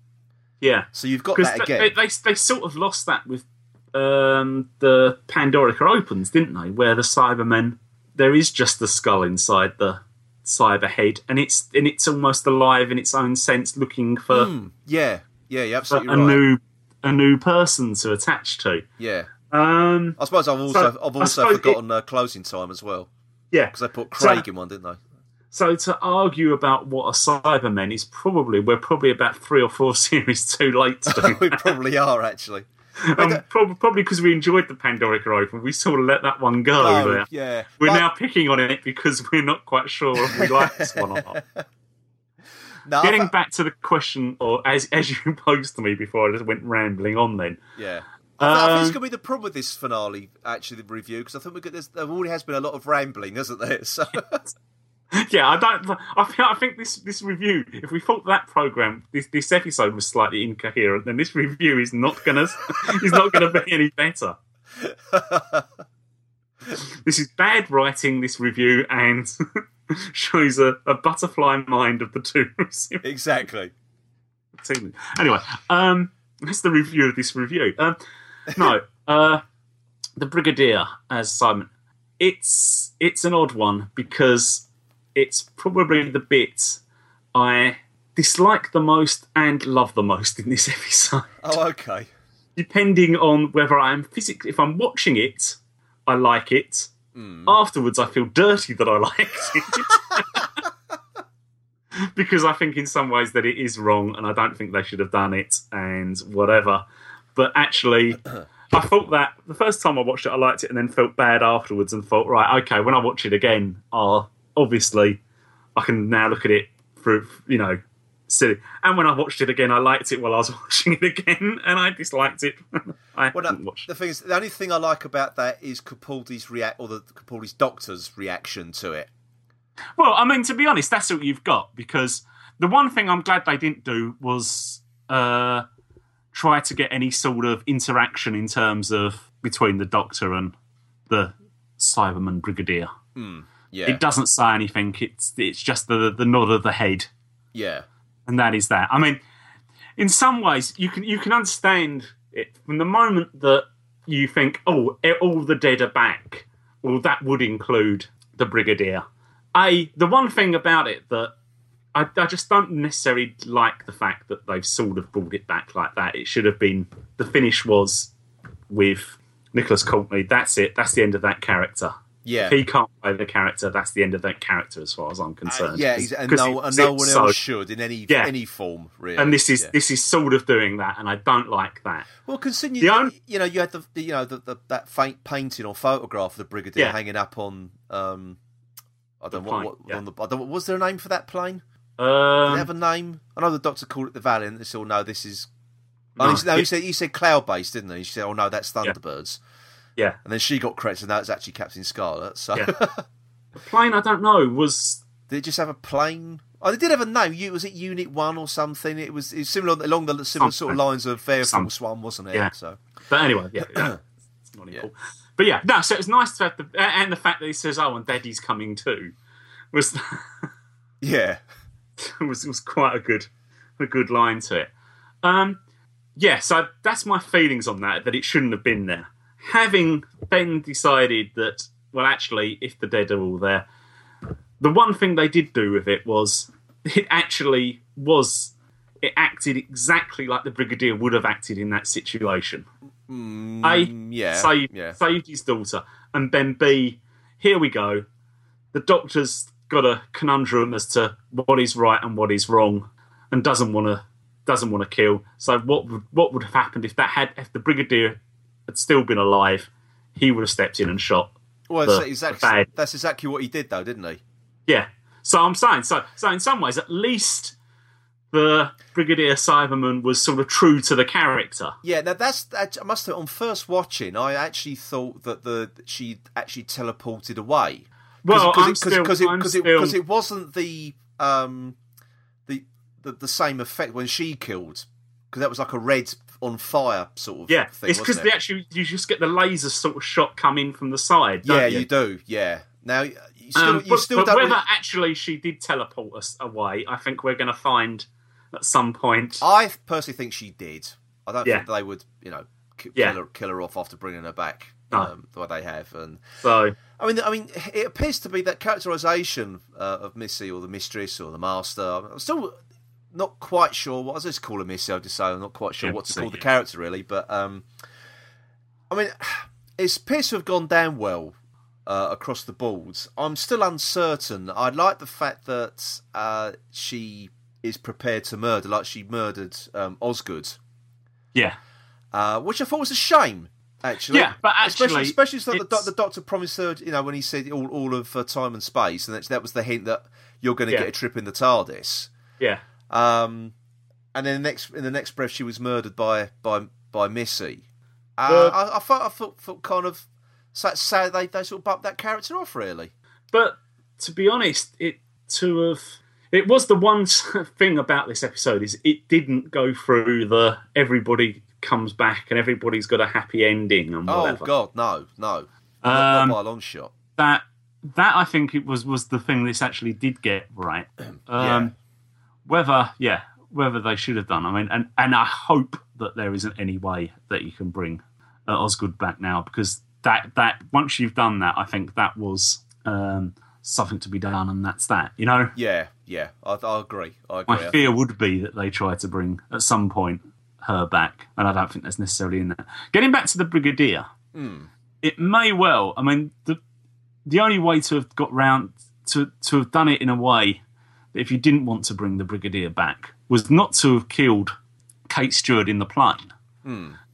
yeah. So you've got that they, again. they, they sort of lost that with um, the Pandorica Opens, didn't they? Where the Cybermen, there is just the skull inside the cyber head, and it's and it's almost alive in its own sense, looking for, yeah, yeah, you're for absolutely a right. new a new person to attach to. yeah, Um, I suppose I've also So, I've also forgotten uh, closing time as well yeah. because they put So- Craig in one, didn't they? So to argue about what a Cybermen is probably we're probably about three or four series too late to we probably are actually. Um, prob- probably because we enjoyed the Pandorica Open, we sort of let that one go. Oh, there. yeah. We're But- now picking on it because we're not quite sure if we like this one or not. No, Getting I- back to the question, or as as you posed to me before, I just went rambling on. Then Yeah. I, th- I think it's Um, going to be the problem with this finale, actually, the review, because I think we could, there's, there already has been a lot of rambling, hasn't there? So, yeah, I don't. I think, I think this this review. If we thought that program, this this episode was slightly incoherent, then this review is not gonna is not gonna be any better. this is bad writing. This review and shows a, a butterfly mind of the two. exactly. Anyway, um, that's the review of this review. Um, no, uh, the Brigadier as Cyberman. It's it's an odd one because it's probably the bit I dislike the most and love the most in this episode. Oh, okay. Depending on whether I'm physically, if I'm watching it, I like it. Hmm. Afterwards, I feel dirty that I liked it. because I think in some ways that it is wrong and I don't think they should have done it and whatever. But actually, I thought that the first time I watched it, I liked it and then felt bad afterwards and thought, right, okay, when I watch it again, I'll obviously I can now look at it through, you know, silly. And when I watched it again, I liked it while I was watching it again and I disliked it. I Well, the thing is, the only thing I like about that is Capaldi's react, or the Capaldi's doctor's reaction to it. Well, I mean, to be honest, that's what you've got because the one thing I'm glad they didn't do was uh, try to get any sort of interaction in terms of between the Doctor and the Cyberman Brigadier. Yeah. It doesn't say anything. It's it's just the the nod of the head, Yeah. and that is that. I mean, in some ways, you can you can understand it from the moment that you think, oh, all the dead are back. Well, that would include the Brigadier. A the one thing about it that I, I just don't necessarily like the fact that they've sort of brought it back like that. It should have been the finish was with Nicholas Courtney. That's it. That's the end of that character. Yeah. If he can't play the character, that's the end of that character, as far as I'm concerned. yeah, he's, and no, and no one so- else should in any Yeah. any form, really. and this is Yeah. this is sort of doing that, and I don't like that. Well, considering The you, on- you know you had the, the you know the, the, that faint painting or photograph of the brigadier Yeah. hanging up on um I don't know what, what yeah. on the I don't, was there a name for that plane? Did it Um, have a name? I know the doctor called it the Valiant. They said, "Oh no, this is." No, oh, he, no, he said he said cloud based, didn't he? She said, "Oh no, that's Thunderbirds." yeah, And then she got corrected, and that was actually Captain Scarlet. So Yeah. the plane I don't know was did it just have a plane? Oh, they did have a name. You was it Unit One or something? It was, it was similar along the similar sort of lines of Some- Force One, wasn't it? Yeah. So But anyway, yeah, yeah. it's not important. But yeah, no. So it's nice to have the and the fact that he says, "Oh, and Daddy's coming too," was yeah, was was quite a good a good line to it. Um, yeah, so that's my feelings on that. That it shouldn't have been there. Having then decided that, well, actually, if the dead are all there, the one thing they did do with it was it actually was it acted exactly like the brigadier would have acted in that situation. A Mm, yeah, saved, yeah. saved his daughter, and then B, here we go. The doctor's got a conundrum as to what is right and what is wrong, and doesn't want to doesn't want to kill. So what would what would have happened if that had if the brigadier had still been alive? He would have stepped in and shot. Well, the- that's exactly that's exactly what he did, though, didn't he? Yeah. So I'm saying so so in some ways at least the Brigadier Cyberman was sort of true to the character. Yeah, now that's that, I must have on first watching. I actually thought that the she actually teleported away. Well, because still- because it it, it wasn't the um the the, the same effect when she killed because that was like a red on fire sort of Yeah, thing. it's because wasn't they actually you just get the laser sort of shot come in from the side. Yeah you? you do yeah. Now you still Um, you but, still but don't. whether really- actually she did teleport us away, I think we're going to find at some point. I personally think she did. I don't Yeah. think they would you know k- Yeah. kill her kill her off after bringing her back. No. Um, the way they have, and So I mean, I mean, it appears to be that characterization uh, of Missy or the mistress or the master. I'm still not quite sure what I was just call her Missy. I just say I'm not quite sure Yeah, what to call the character really. But um, I mean, it appears to have gone down well uh, across the boards. I'm still uncertain. I like the fact that uh, she is prepared to murder, like she murdered um, Osgood, yeah, uh, which I thought was a shame. Actually, Yeah, but especially, actually, especially so the, doc- the doctor promised her, you know, when he said all, all of uh, time and space, and that, that was the hint that you're going to Yeah. get a trip in the TARDIS. yeah, Um, and then the next in the next breath, she was murdered by by by Missy. Uh, Well- I, I thought I thought, thought kind of sad, sad they they sort of bumped that character off really. but to be honest, it to have it was the one thing about this episode is it didn't go through the everybody comes back and everybody's got a happy ending and whatever. Oh God, no, no, not, Um, not by a long shot. that that I think it was was the thing this actually did get right. Um, Yeah. Whether yeah, whether they should have done. I mean, and and I hope that there isn't any way that you can bring uh, Osgood back now because that that once you've done that, I think that was um, something to be done, and that's that. You know, Yeah, yeah, I, I agree. I agree. my fear would be that they try to bring at some point her back, and I don't think that's necessarily in there. Getting back to the Brigadier, it may well. I mean, the the only way to have got round to to have done it in a way that if you didn't want to bring the Brigadier back was not to have killed Kate Stewart in the plane,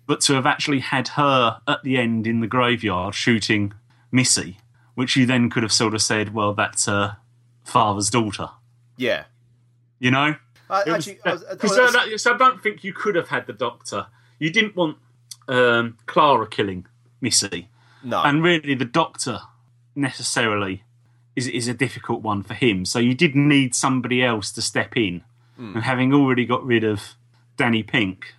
but to have actually had her at the end in the graveyard shooting Missy, which you then could have sort of said, well, that's her father's daughter. yeah. You know, I, was- actually, I was, I was- so, that- so I don't think you could have had the Doctor. You didn't want um, Clara killing Missy, no, and really the Doctor necessarily is is a difficult one for him. So you did need somebody else to step in, Hmm. and having already got rid of Danny Pink,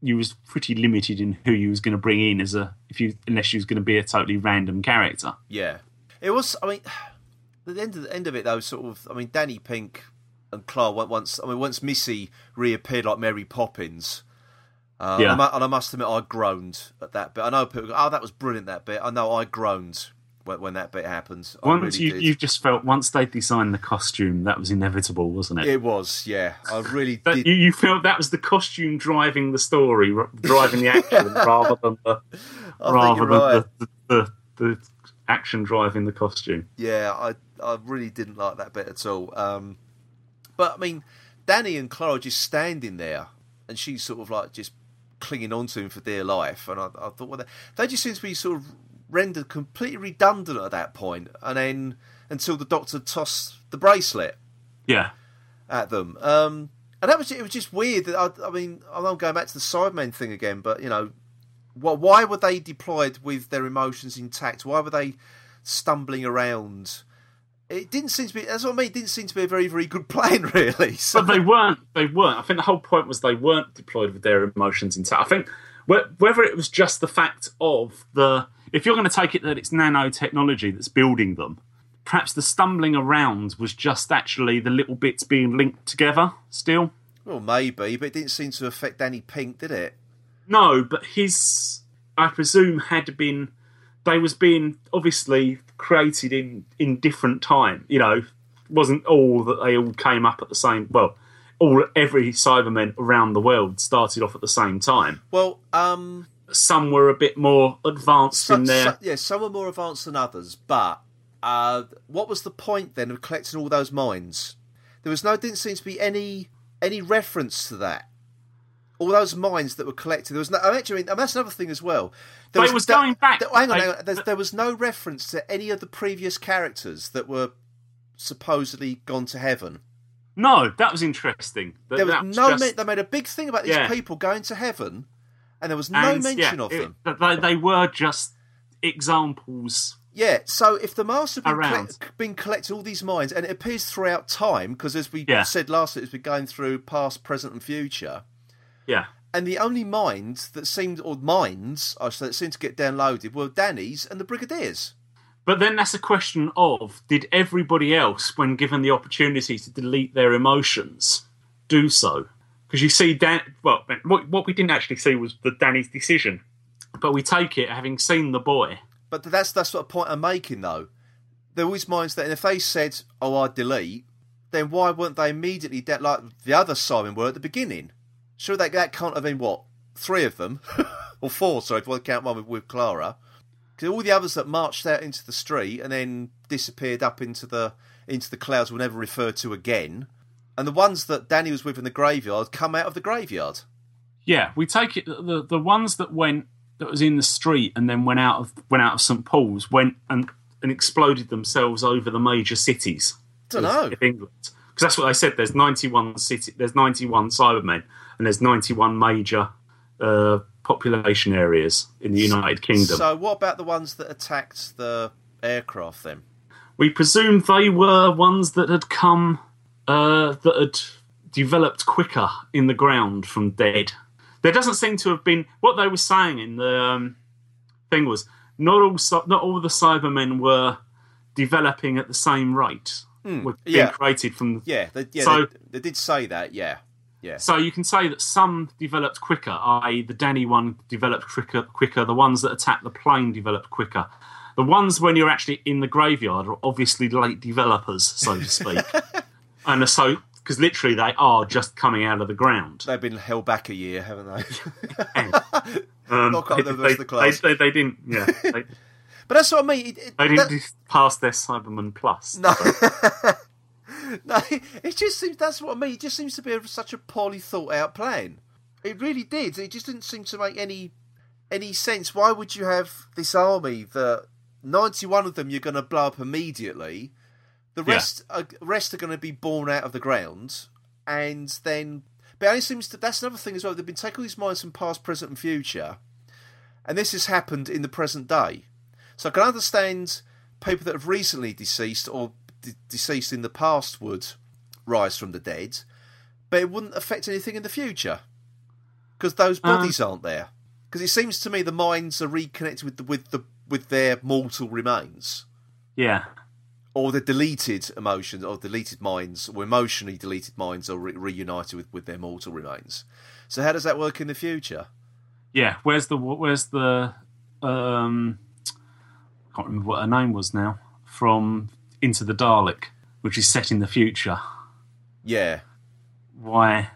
you was pretty limited in who you was going to bring in as a if you unless you was going to be a totally random character. Yeah, it was. I mean, at the end of the end of it, though, sort of. I mean, Danny Pink and Clark went once. I mean, once Missy reappeared like Mary Poppins. Uh, Yeah. and, I, and I must admit, I groaned at that bit. I know people go, "Oh, that was brilliant." That bit. I know I groaned when, when that bit happens. Once really you did. you just felt once they designed the costume, that was inevitable, wasn't it? It was, yeah. I really That, did. you, you felt that was the costume driving the story, driving the action, rather than the I rather than right. the, the, the, the action driving the costume. Yeah, I I really didn't like that bit at all. Um, but I mean, Danny and Clara just standing there, and she's sort of like just clinging on to him for dear life. And I, I thought, well, they, they just seem to be sort of rendered completely redundant at that point, and then until the Doctor tossed the bracelet Yeah, at them. Um, and that was it was just weird. That I, I mean, I'm going back to the Cybermen thing again, but you know, wh why were they deployed with their emotions intact? Why were they stumbling around? It didn't seem to be. That's what I mean. It didn't seem to be a very, very good plan, really. So, but they weren't. They weren't. I think the whole point was they weren't deployed with their emotions intact. I think whether it was just the fact of the if you're going to take it that it's nanotechnology that's building them, perhaps the stumbling around was just actually the little bits being linked together. Still, well, maybe, but it didn't seem to affect Danny Pink, did it? No, but his, I presume, had been. They was being obviously created in in different time. You know, wasn't all that they all came up at the same. Well, all every Cybermen around the world started off at the same time. Well, um, Some were a bit more advanced so, in their. so- yeah, some were more advanced than others, but uh, what was the point then of collecting all those mines? There was no, didn't seem to be any any reference to that. All those mines that were collected, there was no. I actually, mean, and that's another thing as well. There But it was going back. there- hang on, hang on. There's, there was no reference to any of the previous characters that were supposedly gone to heaven. No, that was interesting. That- There was no. just- they made a big thing about these Yeah. people going to heaven, and there was no and, mention yeah, of it- them. They, they were just examples. Yeah, so if the master had been, collect, been collecting all these minds, and it appears throughout time, because as we Yeah. said last week, it's been going through past, present, and future, Yeah. and the only mines that seemed, or minds, I should say, that seemed to get downloaded were Danny's and the Brigadiers. But then that's a question of did everybody else, when given the opportunity to delete their emotions, do so? Because you see, Dan. Well, what, what we didn't actually see was the Danny's decision, but we take it having seen the boy. But that's that's what a point I'm making, though. There always minds that, if they said, "Oh, I delete," then why weren't they immediately de- like the other Cybermen were at the beginning? Sure, that that can't have been what three of them or four. Sorry, if I count one with, with Clara. Because all the others that marched out into the street and then disappeared up into the into the clouds were never referred to again. And the ones that Danny was with in the graveyard come out of the graveyard. Yeah, we take it the the ones that went that was in the street and then went out of went out of St Paul's went and and exploded themselves over the major cities. I Don't of- know. of England because that's what they said. There's 91 city, there's 91 Cybermen, and there's 91 major uh, population areas in the United Kingdom. So what about the ones that attacked the aircraft then? we presume they were ones that had come uh, that had developed quicker in the ground from dead. There doesn't seem to have been what they were saying in the um, thing was not all not all the Cybermen were developing at the same rate. Were being yeah. created from Yeah, they, yeah, So- they, they did say that. Yeah, yeah. So you can say that some developed quicker, i.e., the Danny one developed quicker. Quicker. The ones that attacked the plane developed quicker. The ones when you're actually in the graveyard are obviously late developers, so to speak, and so because literally they are just coming out of the ground. They've been held back a year, haven't they? Um, Not quite they, the rest of the class. They, they, they didn't. Yeah, they, but that's what I mean. It, it, they didn't that- pass their Cyberman Plus. no, no. It just seems that's what I mean. It just seems to be a, such a poorly thought out plan. It really did. It just didn't seem to make any any sense. Why would you have this army that ninety one of them you're going to blow up immediately? The Yeah. rest are, rest are going to be born out of the ground, and then. But it only seems to, that's another thing as well. They've been taking all these minds from past, present, and future, and this has happened in the present day. So I can understand people that have recently deceased or de- deceased in the past would rise from the dead, but it wouldn't affect anything in the future because those Um, bodies aren't there. Because it seems to me the minds are reconnected with the with the with their mortal remains, Yeah, or the deleted emotions, or deleted minds, or emotionally deleted minds are re- reunited with, with their mortal remains. So how does that work in the future? yeah. Where's the where's the um? I can't remember what her name was now. From Into the Dalek, which is set in the future. Yeah, Why?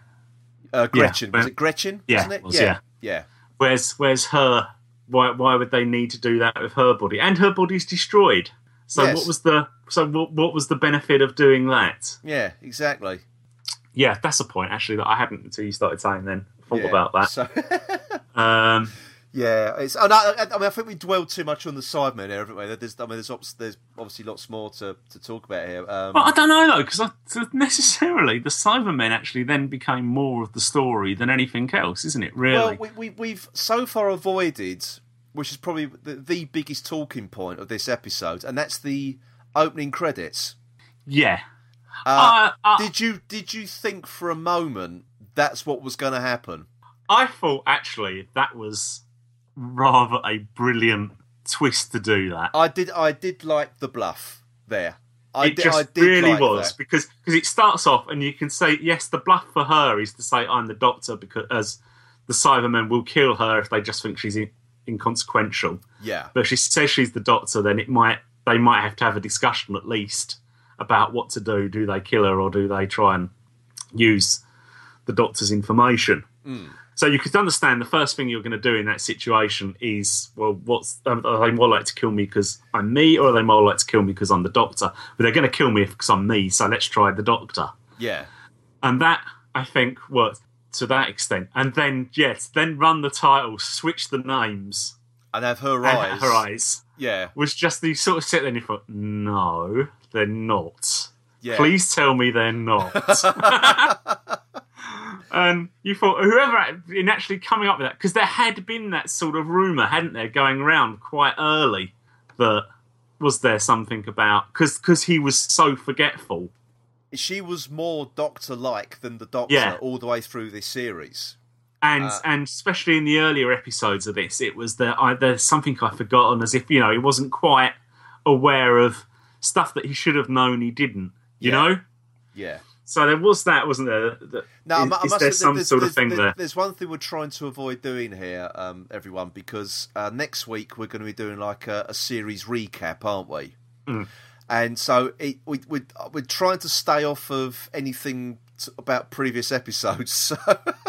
uh, Gretchen but- was it Gretchen? Yeah, wasn't it? it was, yeah, yeah. yeah. Where's where's her? Why why would they need to do that with her body? And her body's destroyed. So Yes. what was the so what, what was the benefit of doing that? Yeah, exactly. Yeah, that's a point actually that I hadn't until you started saying. Then thought Yeah. about that. So, Um, yeah, it's. And I, I, mean, I think we dwelled too much on the Cybermen there, haven't we? There's, I mean, there's, there's obviously lots more to, to talk about here. Um, but I don't know though, because necessarily the Cybermen actually then became more of the story than anything else, isn't it? Really? well, we, we, we've so far avoided, which is probably the, the biggest talking point of this episode, and that's the opening credits. yeah. Uh, Uh, uh, did you did you think for a moment that's what was going to happen? I thought actually that was rather a brilliant twist to do that. I did I did like the bluff there. I it did, just I did really like was that. because because it starts off and you can say yes the bluff for her is to say i'm the doctor because as the cybermen will kill her if they just think she's in, inconsequential Yeah, but if she says she's the doctor then it might they might have to have a discussion at least about what to do do they kill her or do they try and use the doctor's information Hmm. So you could understand the first thing you're going to do in that situation is, well, what's are they more likely to kill me because I'm me, or are they more likely to kill me because I'm the doctor? But they're going to kill me because I'm me, so let's try the doctor. Yeah. And that I think worked to that extent. And then yes, then run the title, switch the names, And have her and eyes. her eyes Yeah. was just the sort of sit there and you thought, no, they're not. Yeah. Please tell me they're not. and you thought, whoever in actually coming up with that, because there had been that sort of rumor, hadn't there, going around quite early that was there something about because he was so forgetful. She was more Doctor like than the Doctor Yeah. all the way through this series. And Uh, and especially in the earlier episodes of this, it was that I, there's something I've forgotten, as if you know he wasn't quite aware of stuff that he should have known he didn't. You Yeah. know, Yeah. so there was that, wasn't there? That- Now, I is, I must there some sort of thing there's, there? There's one thing we're trying to avoid doing here, um, everyone, because uh, next week we're going to be doing like a, a series recap, aren't we? Hmm. And so it, we, we, we're trying to stay off of anything about previous episodes. So,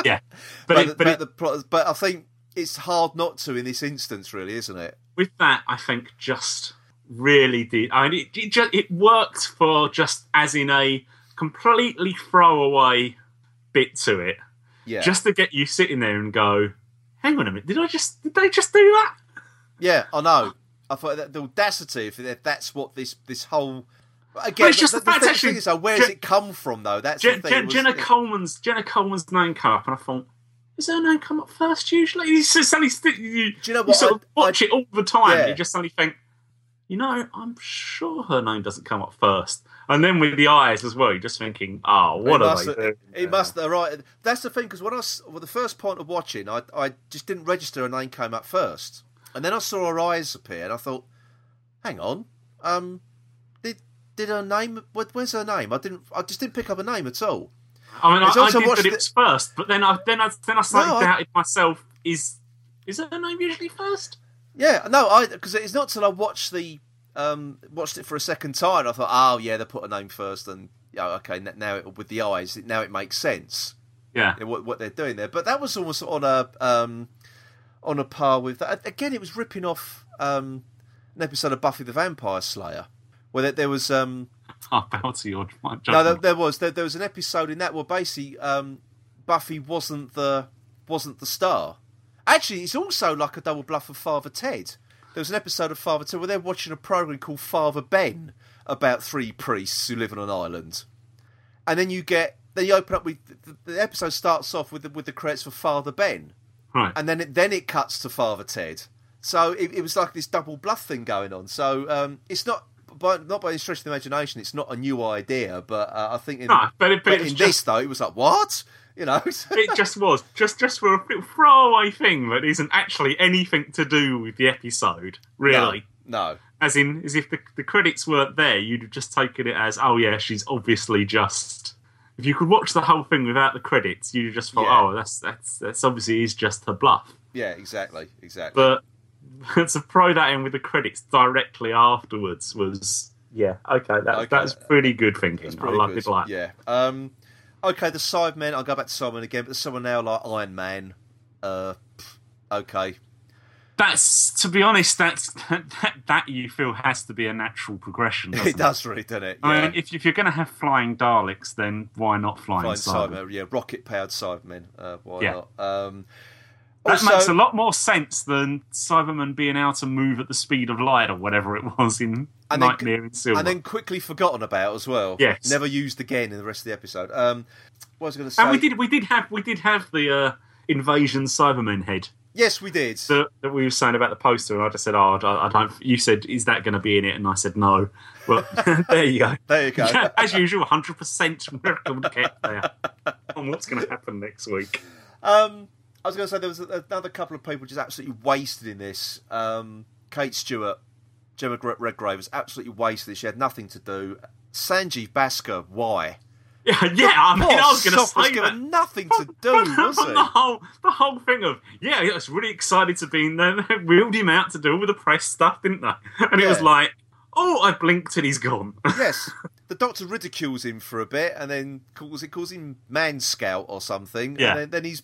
Yeah, but, but, it, but it, the but I think it's hard not to in this instance, really, isn't it? with that, I think just really did. I mean, it, it, just, it worked for just as in a completely throwaway bit to it, Yeah. just to get you sitting there and go, "Hang on a minute, did I just did they just do that?" Yeah, I know. I thought that the audacity if that's what this this whole again. it's just the, the fact thing, actually- thing is, though, where does it come from though? That's Jen, the thing. Jen, It was- Jenna it- Coleman's Jenna Coleman's name came up, and I thought, "Is her name come up first usually?" You just suddenly you, Do you know you what? sort of I- watch it all the time. Yeah. You just suddenly think, you know, I'm sure her name doesn't come up first. And then with the eyes as well, you're just thinking, oh, what it are must, they doing? It must. uh, Right. That's the thing because when I well, the first point of watching, I I just didn't register her name came up first, and then I saw her eyes appear, and I thought, hang on, um, did her name? where- Where's her name? I didn't. I just didn't pick up a name at all. I mean, I, I did that it the- was first, but then I then I then I slightly No, I- doubted myself. Is is her name usually first? Yeah, no, I because it's not till I watched the um watched it for a second time. I thought, oh yeah, they put a name first, and yeah, okay, now it, with the eyes, now it makes sense. Yeah, what, what they're doing there. But that was almost on a um, on a par with that. Again, it was ripping off um, an episode of Buffy the Vampire Slayer, where there, there was um, bow to your no, there, there was there, there was an episode in that where basically um, Buffy wasn't the wasn't the star. Actually, it's also like a double bluff of Father Ted. There was an episode of Father Ted where they're watching a program called Father Ben about three priests who live on an island, and then you get then you open up with the, the episode starts off with the, with the credits for Father Ben, right. and then it, then it cuts to Father Ted. So it, it was like this double bluff thing going on. So um, it's not by not by any stretch of the imagination. It's not a new idea, but uh, I think in, No, but it- but but in just- this though, it was like what you know. it just was just just for a throwaway thing that isn't actually anything to do with the episode, really. no, As in, as if the, the credits weren't there, you'd have just taken it as, oh yeah, she's obviously just. If you could watch the whole thing without the credits, you'd have just thought, Yeah. oh, that's that's that's obviously is just her bluff. yeah, exactly, exactly. But to throw that in with the credits directly afterwards was, yeah, okay, that, Okay. that's pretty good thinking. It's I like good. it like Yeah. Um, okay, the Cybermen. I'll go back to Cybermen again, but someone now like Iron Man. Uh, okay. That's to be honest, that's that, that you feel has to be a natural progression. doesn't It does really, doesn't it? I mean, if, if you're going to have flying Daleks, then why not flying Cybermen? Cybermen, yeah, rocket powered Cybermen. Uh, why Yeah. not? Um, That also- makes a lot more sense than Cyberman being able to move at the speed of light or whatever it was in And then- Nightmare in Silver. and then quickly forgotten about as well. Yes. never used again in the rest of the episode. Um, what was I going to say? And we did we did have we did have the uh, invasion Cybermen head Yes, we did. that, that we were saying about the poster, and I just said, "Oh, I, I don't." You said, "Is that going to be in it?" And I said, "No." Well, there you go. There you go. As usual, hundred percent miracle kept there on what's going to happen next week. Um, I was going to say there was another couple of people just absolutely wasted in this. Um, Kate Stewart, Jemma Redgrave was absolutely wasted. She had nothing to do. Sanjeev Bhaskar, why? Yeah, yeah. I mean, I was going to say that. nothing to do, was the whole the whole thing of yeah, I was really excited to be in there. They wheeled him out to do all the press stuff, didn't they? And it was like, oh, I blinked and he's gone. yes. The doctor ridicules him for a bit, and then calls it calls him man scout or something. Yeah. And then, then he's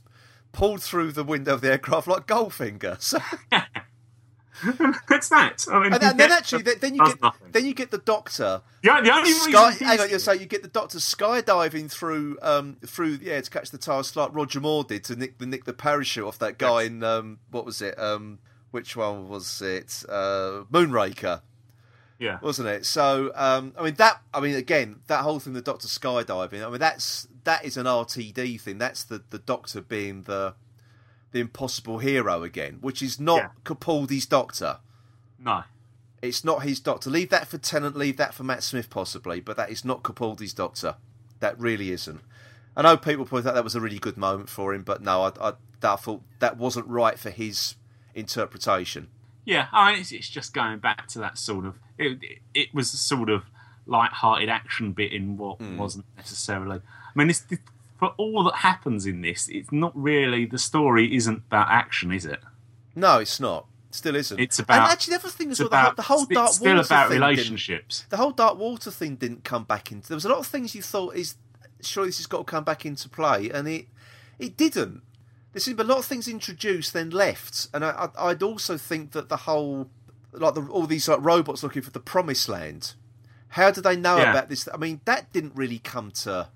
pulled through the window of the aircraft like Goldfinger. So, That's that. I mean, and, and then actually, then, then you get nothing. then you get the Doctor. Yeah, the only Sky, reason hang on, he's- you get the Doctor skydiving through um through yeah to catch the TARDIS like Roger Moore did to nick the nick the parachute off that guy in um what was it um which one was it uh Moonraker yeah, wasn't it? So, um, I mean that. I mean, again, that whole thing, the Doctor skydiving. I mean, that's that is an RTD thing. That's the the Doctor being the the impossible hero again, which is not Yeah. Capaldi's Doctor. no, It's not his Doctor. Leave that for Tennant. Leave that for Matt Smith, possibly. But that is not Capaldi's Doctor. That really isn't. I know people point out that was a really good moment for him, but no, I, I, I thought that wasn't right for his interpretation. yeah. I mean, it's, it's just going back to that sort of. It, it, it was a sort of light-hearted action bit in what Hmm. wasn't necessarily. I mean, this, for all that happens in this, it's not really the story. Isn't about action, is it? No, it's not. Still isn't. It's about- And actually, the other thing as well, about the whole it's dark still water about thing relationships. the whole dark water thing didn't come back into. There was a lot of things you thought is surely this has got to come back into play, and it it didn't. There seemed a lot of things introduced then left, and I, I'd also think that the whole like the, all these like robots looking for the promised land. How do they know Yeah. about this? I mean, that didn't really come to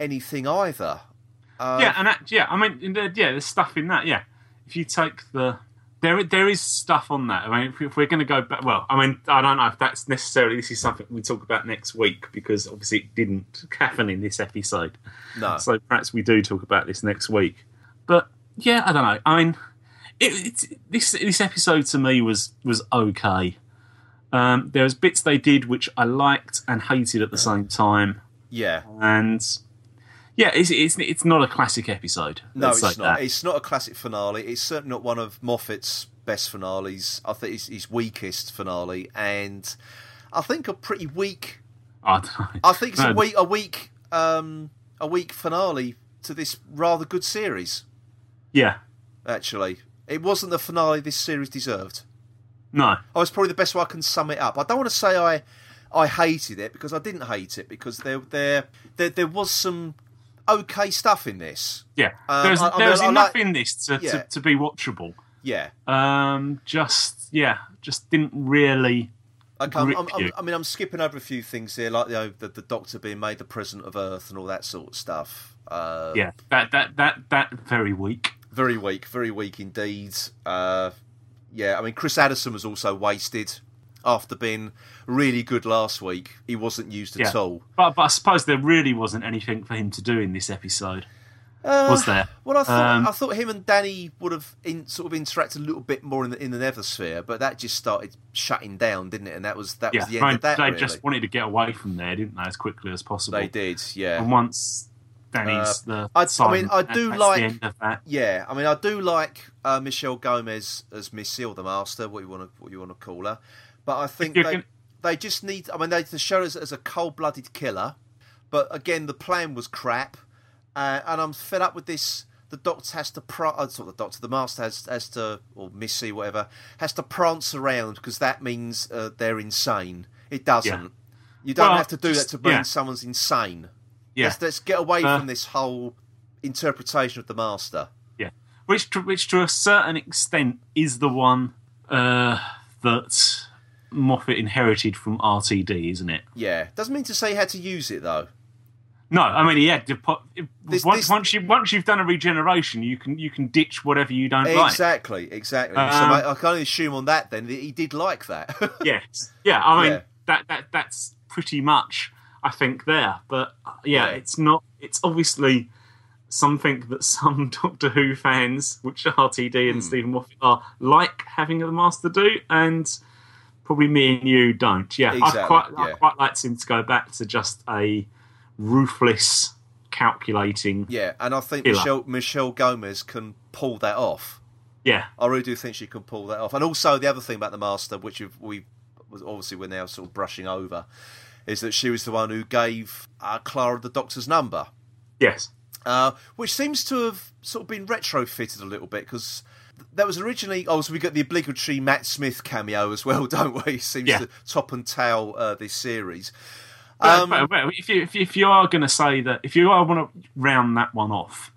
anything either. Uh, yeah, and that, yeah, I mean, in the, yeah, there's stuff in that. Yeah, if you take the there, there is stuff on that. I mean, if, if we're going to go back, well, I mean, I don't know if that's necessarily. This is something we talk about next week because obviously it didn't happen in this episode. No. So perhaps we do talk about this next week. But yeah, I don't know. I mean, it, it's this this episode to me was was okay. Um, there was bits they did which I liked and hated at the same time, yeah. and yeah, it's it's it's not a classic episode. No, it's say not. that. It's not a classic finale. It's certainly not one of Moffat's best finales. I think it's his weakest finale, and I think a pretty weak. I don't know. I think it's a weak, a weak, um, a weak finale to this rather good series. Yeah, Actually, it wasn't the finale this series deserved. no, Oh, it's probably the best way I can sum it up. I don't want to say I, I hated it because I didn't hate it because there, there, there, there was some okay stuff in this. yeah. Um, there's I- I mean, there's I enough like- in this to, Yeah. to to be watchable. Yeah. Um, just yeah, just didn't really. Okay, I'm, I'm. I mean, I'm skipping over a few things here, like you know, the, the Doctor being made the President of Earth and all that sort of stuff. Uh, Yeah, that that that that very weak. Very weak, very weak indeed. Uh, yeah, I mean, Chris Addison was also wasted after being really good last week. He wasn't used Yeah, at all. but but I suppose there really wasn't anything for him to do in this episode, Uh, was there? Well, I thought Um, I thought him and Danny would have in, sort of interacted a little bit more in the in the Nethersphere, but that just started shutting down, didn't it? And that was that Yeah, was the end mean, of that. they really. just wanted to get away from there, didn't they, as quickly as possible? They did, yeah. And once Danny's Uh, the I- I mean, I do like- the end of that. Yeah, I mean, I do like uh, Michelle Gomez as Missy or the Master, what you want to what you want to call her, but I think they they just need. I mean, they to show us as a cold blooded killer, but again, the plan was crap, uh, and I'm fed up with this. The Doctor has to, pro- uh, sort of the Doctor, the Master has has to, or Missy, whatever, has to prance around because that means uh, they're insane. It doesn't. Yeah. You don't Well, have to do just- that to mean yeah. someone's insane. Yeah, Let's, let's get away Uh, from this whole interpretation of the Master. yeah. Which, to, which to a certain extent is the one uh, that Moffat inherited from RTD, isn't it? Yeah, doesn't mean to say how to use it though. No, I mean yeah. had put. This- once, this- once you once you've done a regeneration, you can you can ditch whatever you don't like. Exactly, exactly. so Um, I, I can only assume on that then that he did like that. Yes, yeah. I mean Yeah. that that that's pretty much I think there. But uh, yeah, Yeah. it's not. It's obviously something that some Doctor Who fans, which RTD and Steven Moffat, are like having the Master do, and probably me and you don't. Yeah, Exactly, I quite yeah. I quite like him to go back to just a ruthless, calculating. yeah, and I think Killer. Michelle Michelle Gomez can pull that off. yeah. I really do think she can pull that off. And also the other thing about the Master, which we obviously we're now sort of brushing over, is that she was the one who gave uh, Clara the Doctor's number. Yes. uh, which seems to have sort of been retrofitted a little bit because that was originally. Oh, so we got the obligatory Matt Smith cameo as well, don't we? Seems Yeah. to top and tail uh, this series. Um, if you if you, if you are going to say that if you are want to round that one off,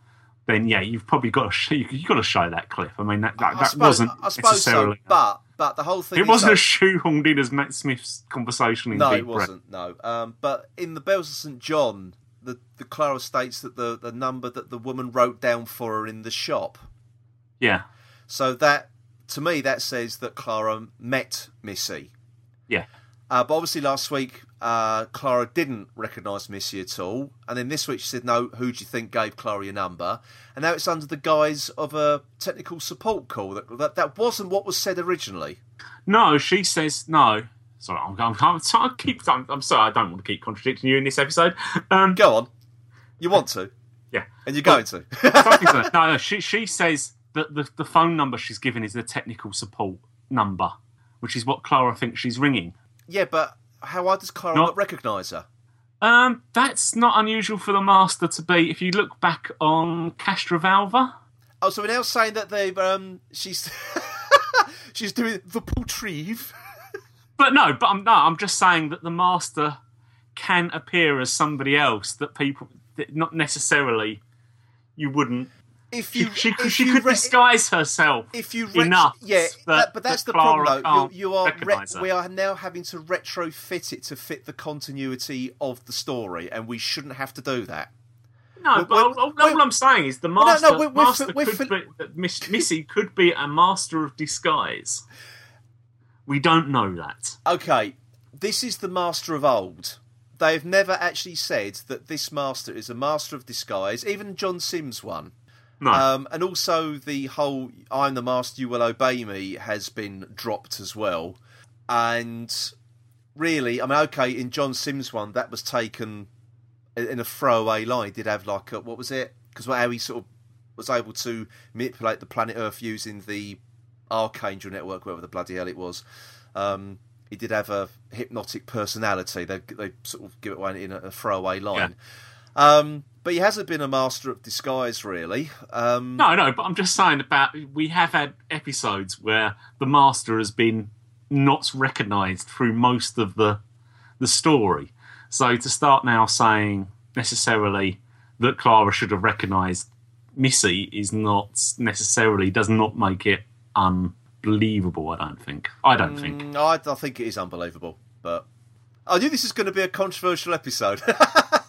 then yeah, you've probably got to sh- you've got to show that clip. I mean, that that, I that suppose, wasn't I suppose necessarily. so, but but the whole thing. it wasn't though- as shoehorned in as Matt Smith's conversation in No, Deep it wasn't. No, um, but in the Bells of St John, the the Clara states that the the number that the woman wrote down for her in the shop. Yeah, So that to me that says that Clara met Missy. yeah. Uh, but obviously last week uh, Clara didn't recognise Missy at all, and then this week she said, "No, who do you think gave Clara your number?" And now it's under the guise of a technical support call. That that, that wasn't what was said originally. No, she says no. Sorry, I'm, I'm, I'm, sorry, I keep. I'm, I'm sorry, I don't want to keep contradicting you in this episode. Um, Go on, you want to, yeah, and you're going to. Something to that. no, no. She she says that the the phone number she's given is the technical support number, which is what Clara thinks she's ringing. yeah, but how why does Clara Not- not recognise her? Um, that's not unusual for the master to be. If you look back on Castrovalva, Oh, so we're now saying that they've um, she's she's doing the retrieve. but no, but I'm no, I'm just saying that the master can appear as somebody else that people that not necessarily you wouldn't. If you she, if she you could re- disguise herself if you ret- enough. yeah, that, but that's that the problem though. You, you are re- we are now having to retrofit it to fit the continuity of the story, and we shouldn't have to do that. No, We're- but all, all, we're- all I'm saying is the master, no, no, we're- master could be, Miss, Missy could be a master of disguise. We don't know that. Okay, this is the master of old. They have never actually said that this master is a master of disguise. Even John Simm's one. No. Um, and also the whole "I'm the master, you will obey me" has been dropped as well. And really, I mean, okay, in John Simm's one, that was taken in a throwaway line. He did have like a, what was it? Because how he sort of was able to manipulate the planet Earth using the Archangel network, whatever the bloody hell it was. Um, he did have a hypnotic personality. They they sort of give it away in a, a throwaway line. Um, but he hasn't been a master of disguise, really. Um, No, no, but I'm just saying about we have had episodes where the master has been not recognised through most of the the story. So to start now saying necessarily that Clara should have recognised Missy is not necessarily does not make it unbelievable. I don't think. I don't think. Mm, I, I think it is unbelievable, but I knew this is going to be a controversial episode.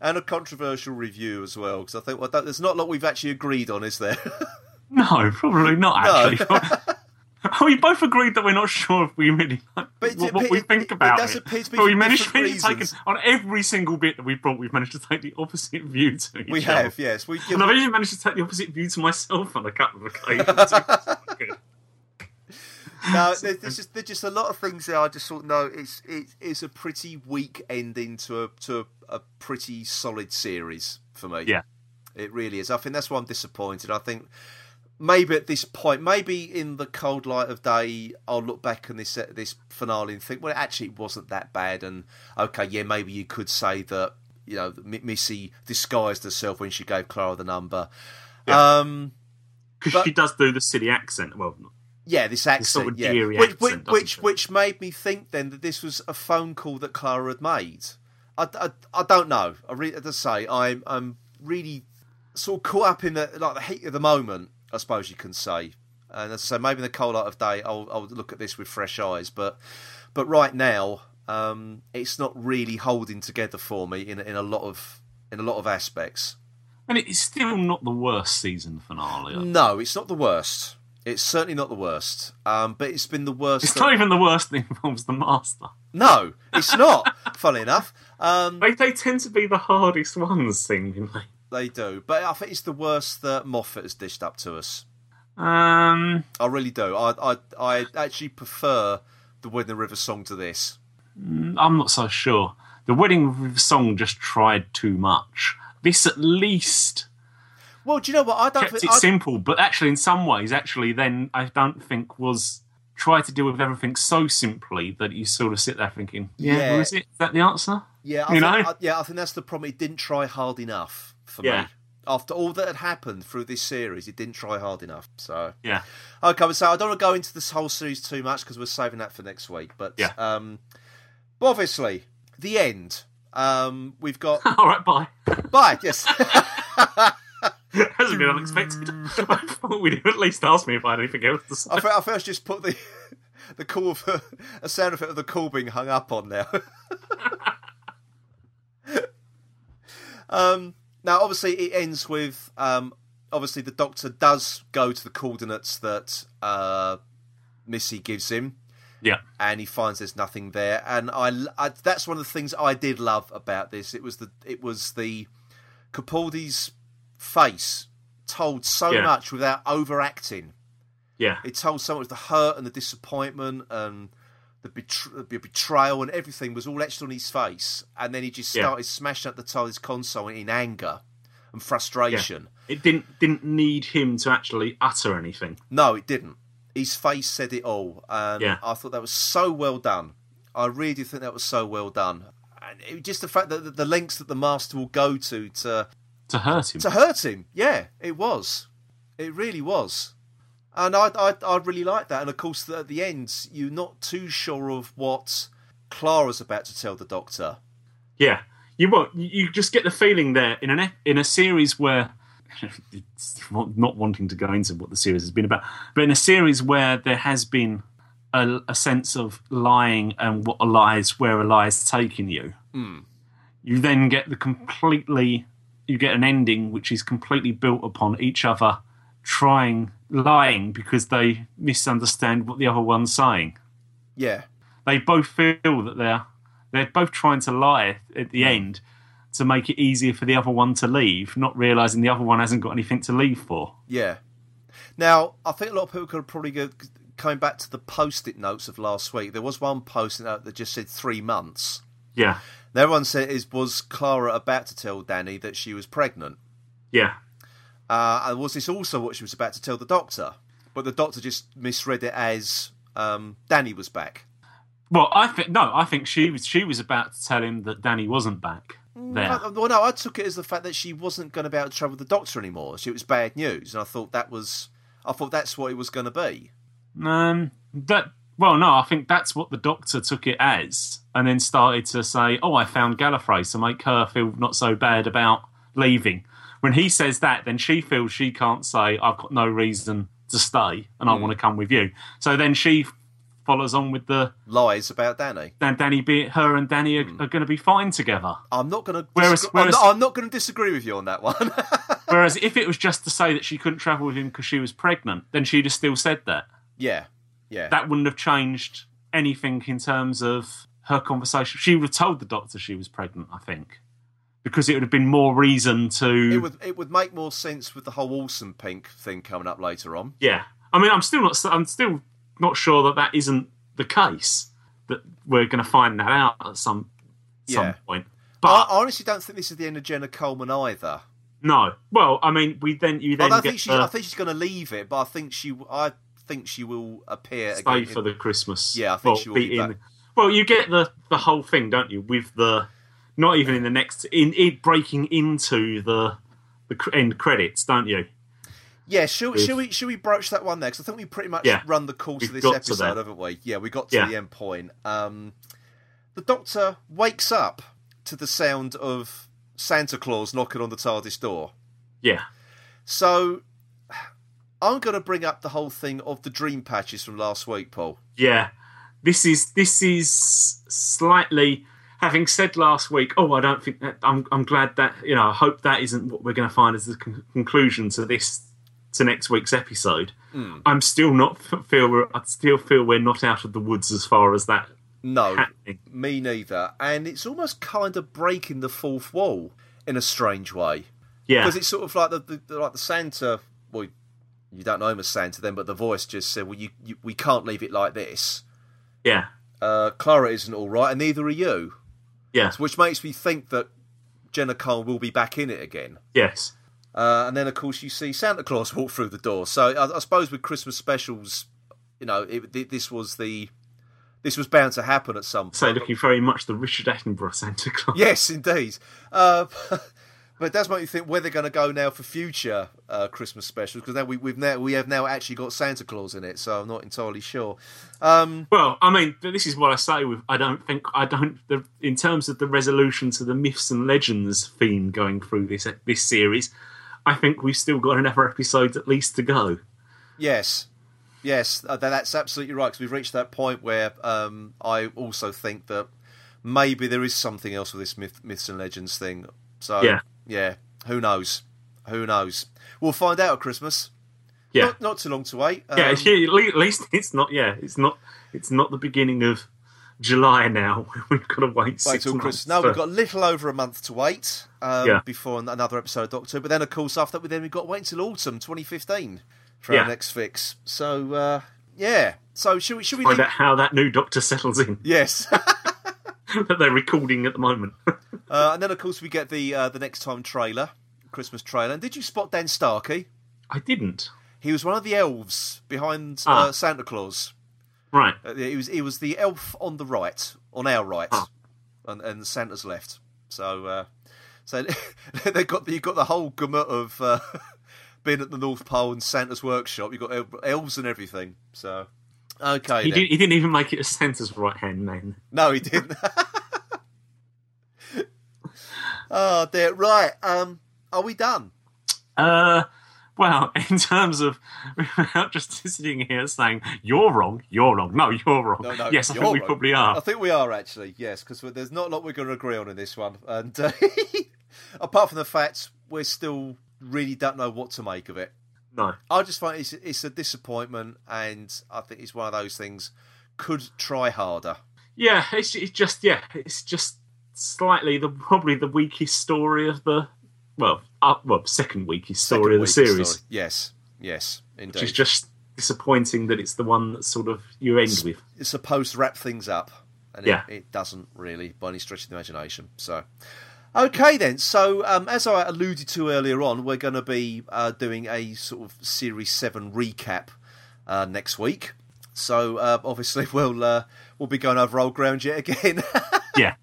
and a controversial review as well, because I think well, that, there's not a lot we've actually agreed on, is there? No, probably not No. actually. we both agreed that we're not sure if we really like But what, it- we it- think it about it. be but we managed to take on every single bit that we brought. We've managed to take the opposite view to each other. we other. have, yes. We, And I've even managed to take the opposite view to myself on a couple of occasions. No, there's, there's just there's just a lot of things there. I just thought, no, it's it's, it's a pretty weak ending to a to a, a pretty solid series for me. Yeah. it really is. I think that's why I'm disappointed. I think maybe at this point, maybe in the cold light of day, I'll look back on this this finale and think, well, it actually, it wasn't that bad. And okay, yeah, maybe you could say that you know Missy disguised herself when she gave Clara the number. Um, Because she does do the city accent. Well, yeah, this accent, sort of yeah, which, accent, which, which, which made me think then that this was a phone call that Clara had made. I, I, I don't know. I really, as I say, I'm, I'm really sort of caught up in the like the heat of the moment. I suppose you can say. And as I say, maybe in the cold light of day, I'll, I'll look at this with fresh eyes. But, but right now, um, it's not really holding together for me in in a lot of in a lot of aspects. and it's still not the worst season finale. No, it's not the worst. It's certainly not the worst. Um, but it's been the worst. It's that- not even the worst that involves the master. No, it's not. funnily enough, um, They, they tend to be the hardest ones, seemingly. they do. But I think it's the worst that Moffat has dished up to us. Um, I really do. I I, I actually prefer the Wedding River song to this. I'm not so sure. The Wedding song just tried too much. This at least Well, do you know what? I don't kept think. it I, simple, but actually, in some ways, actually, then I don't think was tried to deal with everything so simply that you sort of sit there thinking, "Yeah, Yeah. was it? Is that the answer?" yeah, I you think, know? I, yeah, I think that's the problem. It didn't try hard enough for Yeah. me. After all that had happened through this series, it didn't try hard enough. So Yeah, okay, so I don't want to go into this whole series too much because we're saving that for next week. But Yeah. um, but obviously, the end. Um, we've got all right, bye. Bye. Yes. a bit unexpected. I thought we'd at least ask me if I had anything else to say. I, I first just put the the call of a sound effect of the call being hung up on now. um, now, obviously, it ends with um, obviously the Doctor does go to the coordinates that uh, Missy gives him. Yeah. and he finds there's nothing there. And I, I- that's one of the things I did love about this. It was the it was the Capaldi's face told so Yeah. much without overacting. Yeah. It told so much the hurt and the disappointment and the, betr- the betrayal and everything was all etched on his face. And then he just Yeah. started smashing up the TARDIS console in anger and frustration. It didn't didn't need him to actually utter anything. No, it didn't. His face said it all, and Yeah. I thought that was so well done. I really do think that was so well done, and it, just the fact that the, the lengths that the master will go to to To hurt him. to hurt him. Yeah, it was. It really was, and I I, I really like that. And of course, at the end, you're not too sure of what Clara's about to tell the Doctor. Yeah, you won't. You just get the feeling there in an ep- in a series where it's not wanting to go into what the series has been about, but in a series where there has been a, a sense of lying and what a lie is, where a lie is taking you. Hmm. You then get the completely. You get an ending which is completely built upon each other trying lying because they misunderstand what the other one's saying Yeah, they both feel that they're they're both trying to lie at the end to make it easier for the other one to leave, not realizing the other one hasn't got anything to leave for. Yeah. Now, I think a lot of people could probably go coming back to the post-it notes of last week. There was one post-it note that just said three months. Yeah, And everyone said is was Clara about to tell Danny that she was pregnant, yeah, uh, and was this also what she was about to tell the doctor? But the doctor just misread it as um, Danny was back. Well, I think no, I think she was she was about to tell him that Danny wasn't back there. I- well, no, I took it as the fact that she wasn't going to be able to travel with the doctor anymore. She it was bad news, and I thought that was, I thought that's what it was going to be. Um, that well, no, I think that's what the doctor took it as, and then started to say, "Oh, I found Gallifrey to make her feel not so bad about leaving." When he says that, then she feels she can't say, "I've got no reason to stay, and I hmm. want to come with you." So then she follows on with the Lies about Danny. then Danny, be her and Danny are, hmm. are going to be fine together. I'm not going to. Whereas- I'm, not, I'm not going to disagree with you on that one. Whereas if it was just to say that she couldn't travel with him because she was pregnant, then she'd have still said that. yeah, yeah, that wouldn't have changed anything in terms of her conversation. She would have told the doctor she was pregnant, I think, because it would have been more reason to. it would it would make more sense with the whole Orson Pink thing coming up later on. Yeah, I mean, I'm still not. I'm still not sure that that isn't the case. That we're going to find that out at some some Yeah. point. But I honestly don't think this is the end of Jenna Coleman either. no, well, I mean, we then you then get think she. the I think she's going to leave it, but I think she. I think she will appear stay again. for the Christmas. Yeah, I think well, she will be in. back. Well, you get the the whole thing, don't you? With the not even in the next in it breaking into the the end credits, don't you? Yeah, shall we shall we broach that one there? Because I think we pretty much Yeah. run the course of this episode, haven't we? Yeah, we got to Yeah. the end point. Um, the Doctor wakes up to the sound of Santa Claus knocking on the TARDIS door. Yeah, So I'm going to bring up the whole thing of the dream patches from last week, Paul. yeah. This is this is slightly. Having said last week, oh, I don't think that. I'm I'm glad that you know. I hope that isn't what we're going to find as the con- conclusion to this to next week's episode. Hmm. I'm still not feel I still feel we're not out of the woods as far as that No, happening. me neither. And it's almost kind of breaking the fourth wall in a strange way. Yeah, because it's sort of like the, the, the like the Santa. Well, you don't know him as Santa then, but the voice just said, "Well, you, you we can't leave it like this." yeah, Uh, Clara isn't all right, and neither are you. yeah, Which makes me think that Jenna Cole will be back in it again. yes. Uh, and then, of course, you see Santa Claus walk through the door. So I, I suppose with Christmas specials, you know, it, th- this was the this was bound to happen at some point. So looking very much the Richard Attenborough Santa Claus. Yes, indeed. Uh, but it does make you think where they're going to go now for future uh, Christmas specials because now we, we've now we have now actually got Santa Claus in it, so I'm not entirely sure. Um, Well, I mean, this is what I say. With I don't think I don't. The, in terms of the resolution to the myths and legends theme going through this this series, I think we've still got another episode at least to go. Yes, yes, uh, that's absolutely right. Because we've reached that point where um, I also think that maybe there is something else with this myth, myths and legends thing. So Yeah. Yeah, who knows? Who knows? We'll find out at Christmas. Yeah, Not, not too long to wait. yeah. Um, yeah, At at least it's not. Yeah, it's not. It's not the beginning of July now. We've got to wait Wait till. Christmas. No, for- we've got a little over a month to wait um, Yeah. before another episode of Doctor. But then, of course, after that, we then we've got to wait until autumn 2015 for Yeah. our next fix. So uh, yeah. So should we? Should we? find leave- out how that new Doctor settles in Yes. that they're recording at the moment. uh, and then, of course, we get the uh, the next time trailer, Christmas trailer. And did you spot Dan Starkey? I didn't. He was one of the elves behind Ah. uh, Santa Claus. Right. Uh, he was he was the elf on the right, on our right, Ah. and, and Santa's left. So uh, so they got the, you got the whole gamut of uh, being at the North Pole and Santa's workshop. You got elves and everything. So okay, He, then. did, he didn't even make it a Santa's right hand man. no, he didn't. oh dear. Right. Um, are we done? Uh, well, in terms of without just sitting here saying you're wrong, you're wrong. No, you're wrong. No, no, yes, I think we wrong. probably are. I think we are actually, yes, because there's not a lot we're going to agree on in this one. And uh, apart from the fact we still really don't know what to make of it. No. I just find it's, it's a disappointment, and I think it's one of those things. Could try harder. Yeah, it's, it's just yeah, it's just slightly the probably the weakest story of the well, uh, well, second weakest story Second of the series, story. Yes, yes, indeed. which is just disappointing that it's the one that sort of you end with. it's supposed to wrap things up, and Yeah. it, it doesn't really by any stretch of the imagination. So, okay then. So, um, as I alluded to earlier on, we're going to be uh, doing a sort of series seven recap uh, next week. So, uh, obviously, we'll uh, we'll be going over old ground yet again. yeah,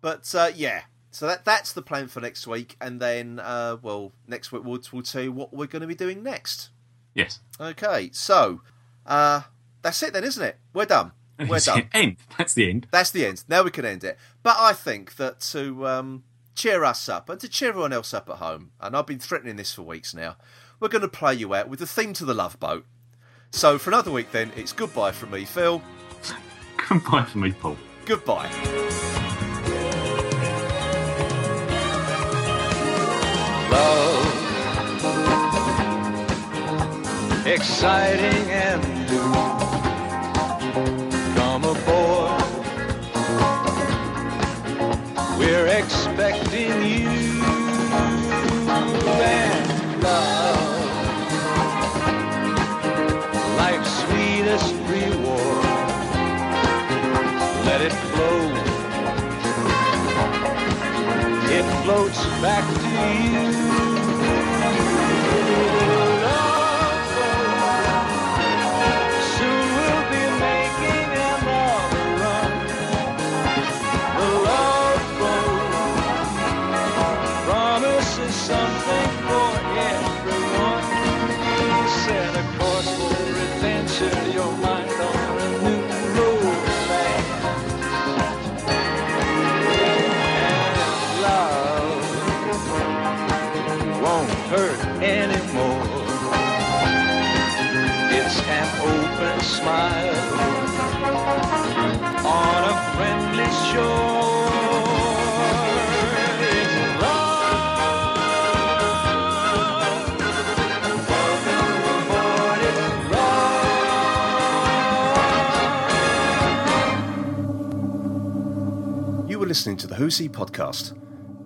but uh, yeah. So that that's the plan for next week, and then uh, well, next week we'll, we'll tell you what we're going to be doing next. yes. Okay, so uh, that's it then, isn't it? We're done. We're done. end. That's the end. That's the end. Now we can end it. But I think that to um, cheer us up and to cheer everyone else up at home, and I've been threatening this for weeks now, we're going to play you out with the theme to the Love Boat. So for another week, then it's goodbye from me, Phil. Goodbye from me, Paul. Goodbye. love. Exciting and new. Expecting you and love. Life's sweetest reward. Let it flow. It floats back to you. Hurt anymore. It's an open smile on a friendly shore. You were listening to the Who's podcast.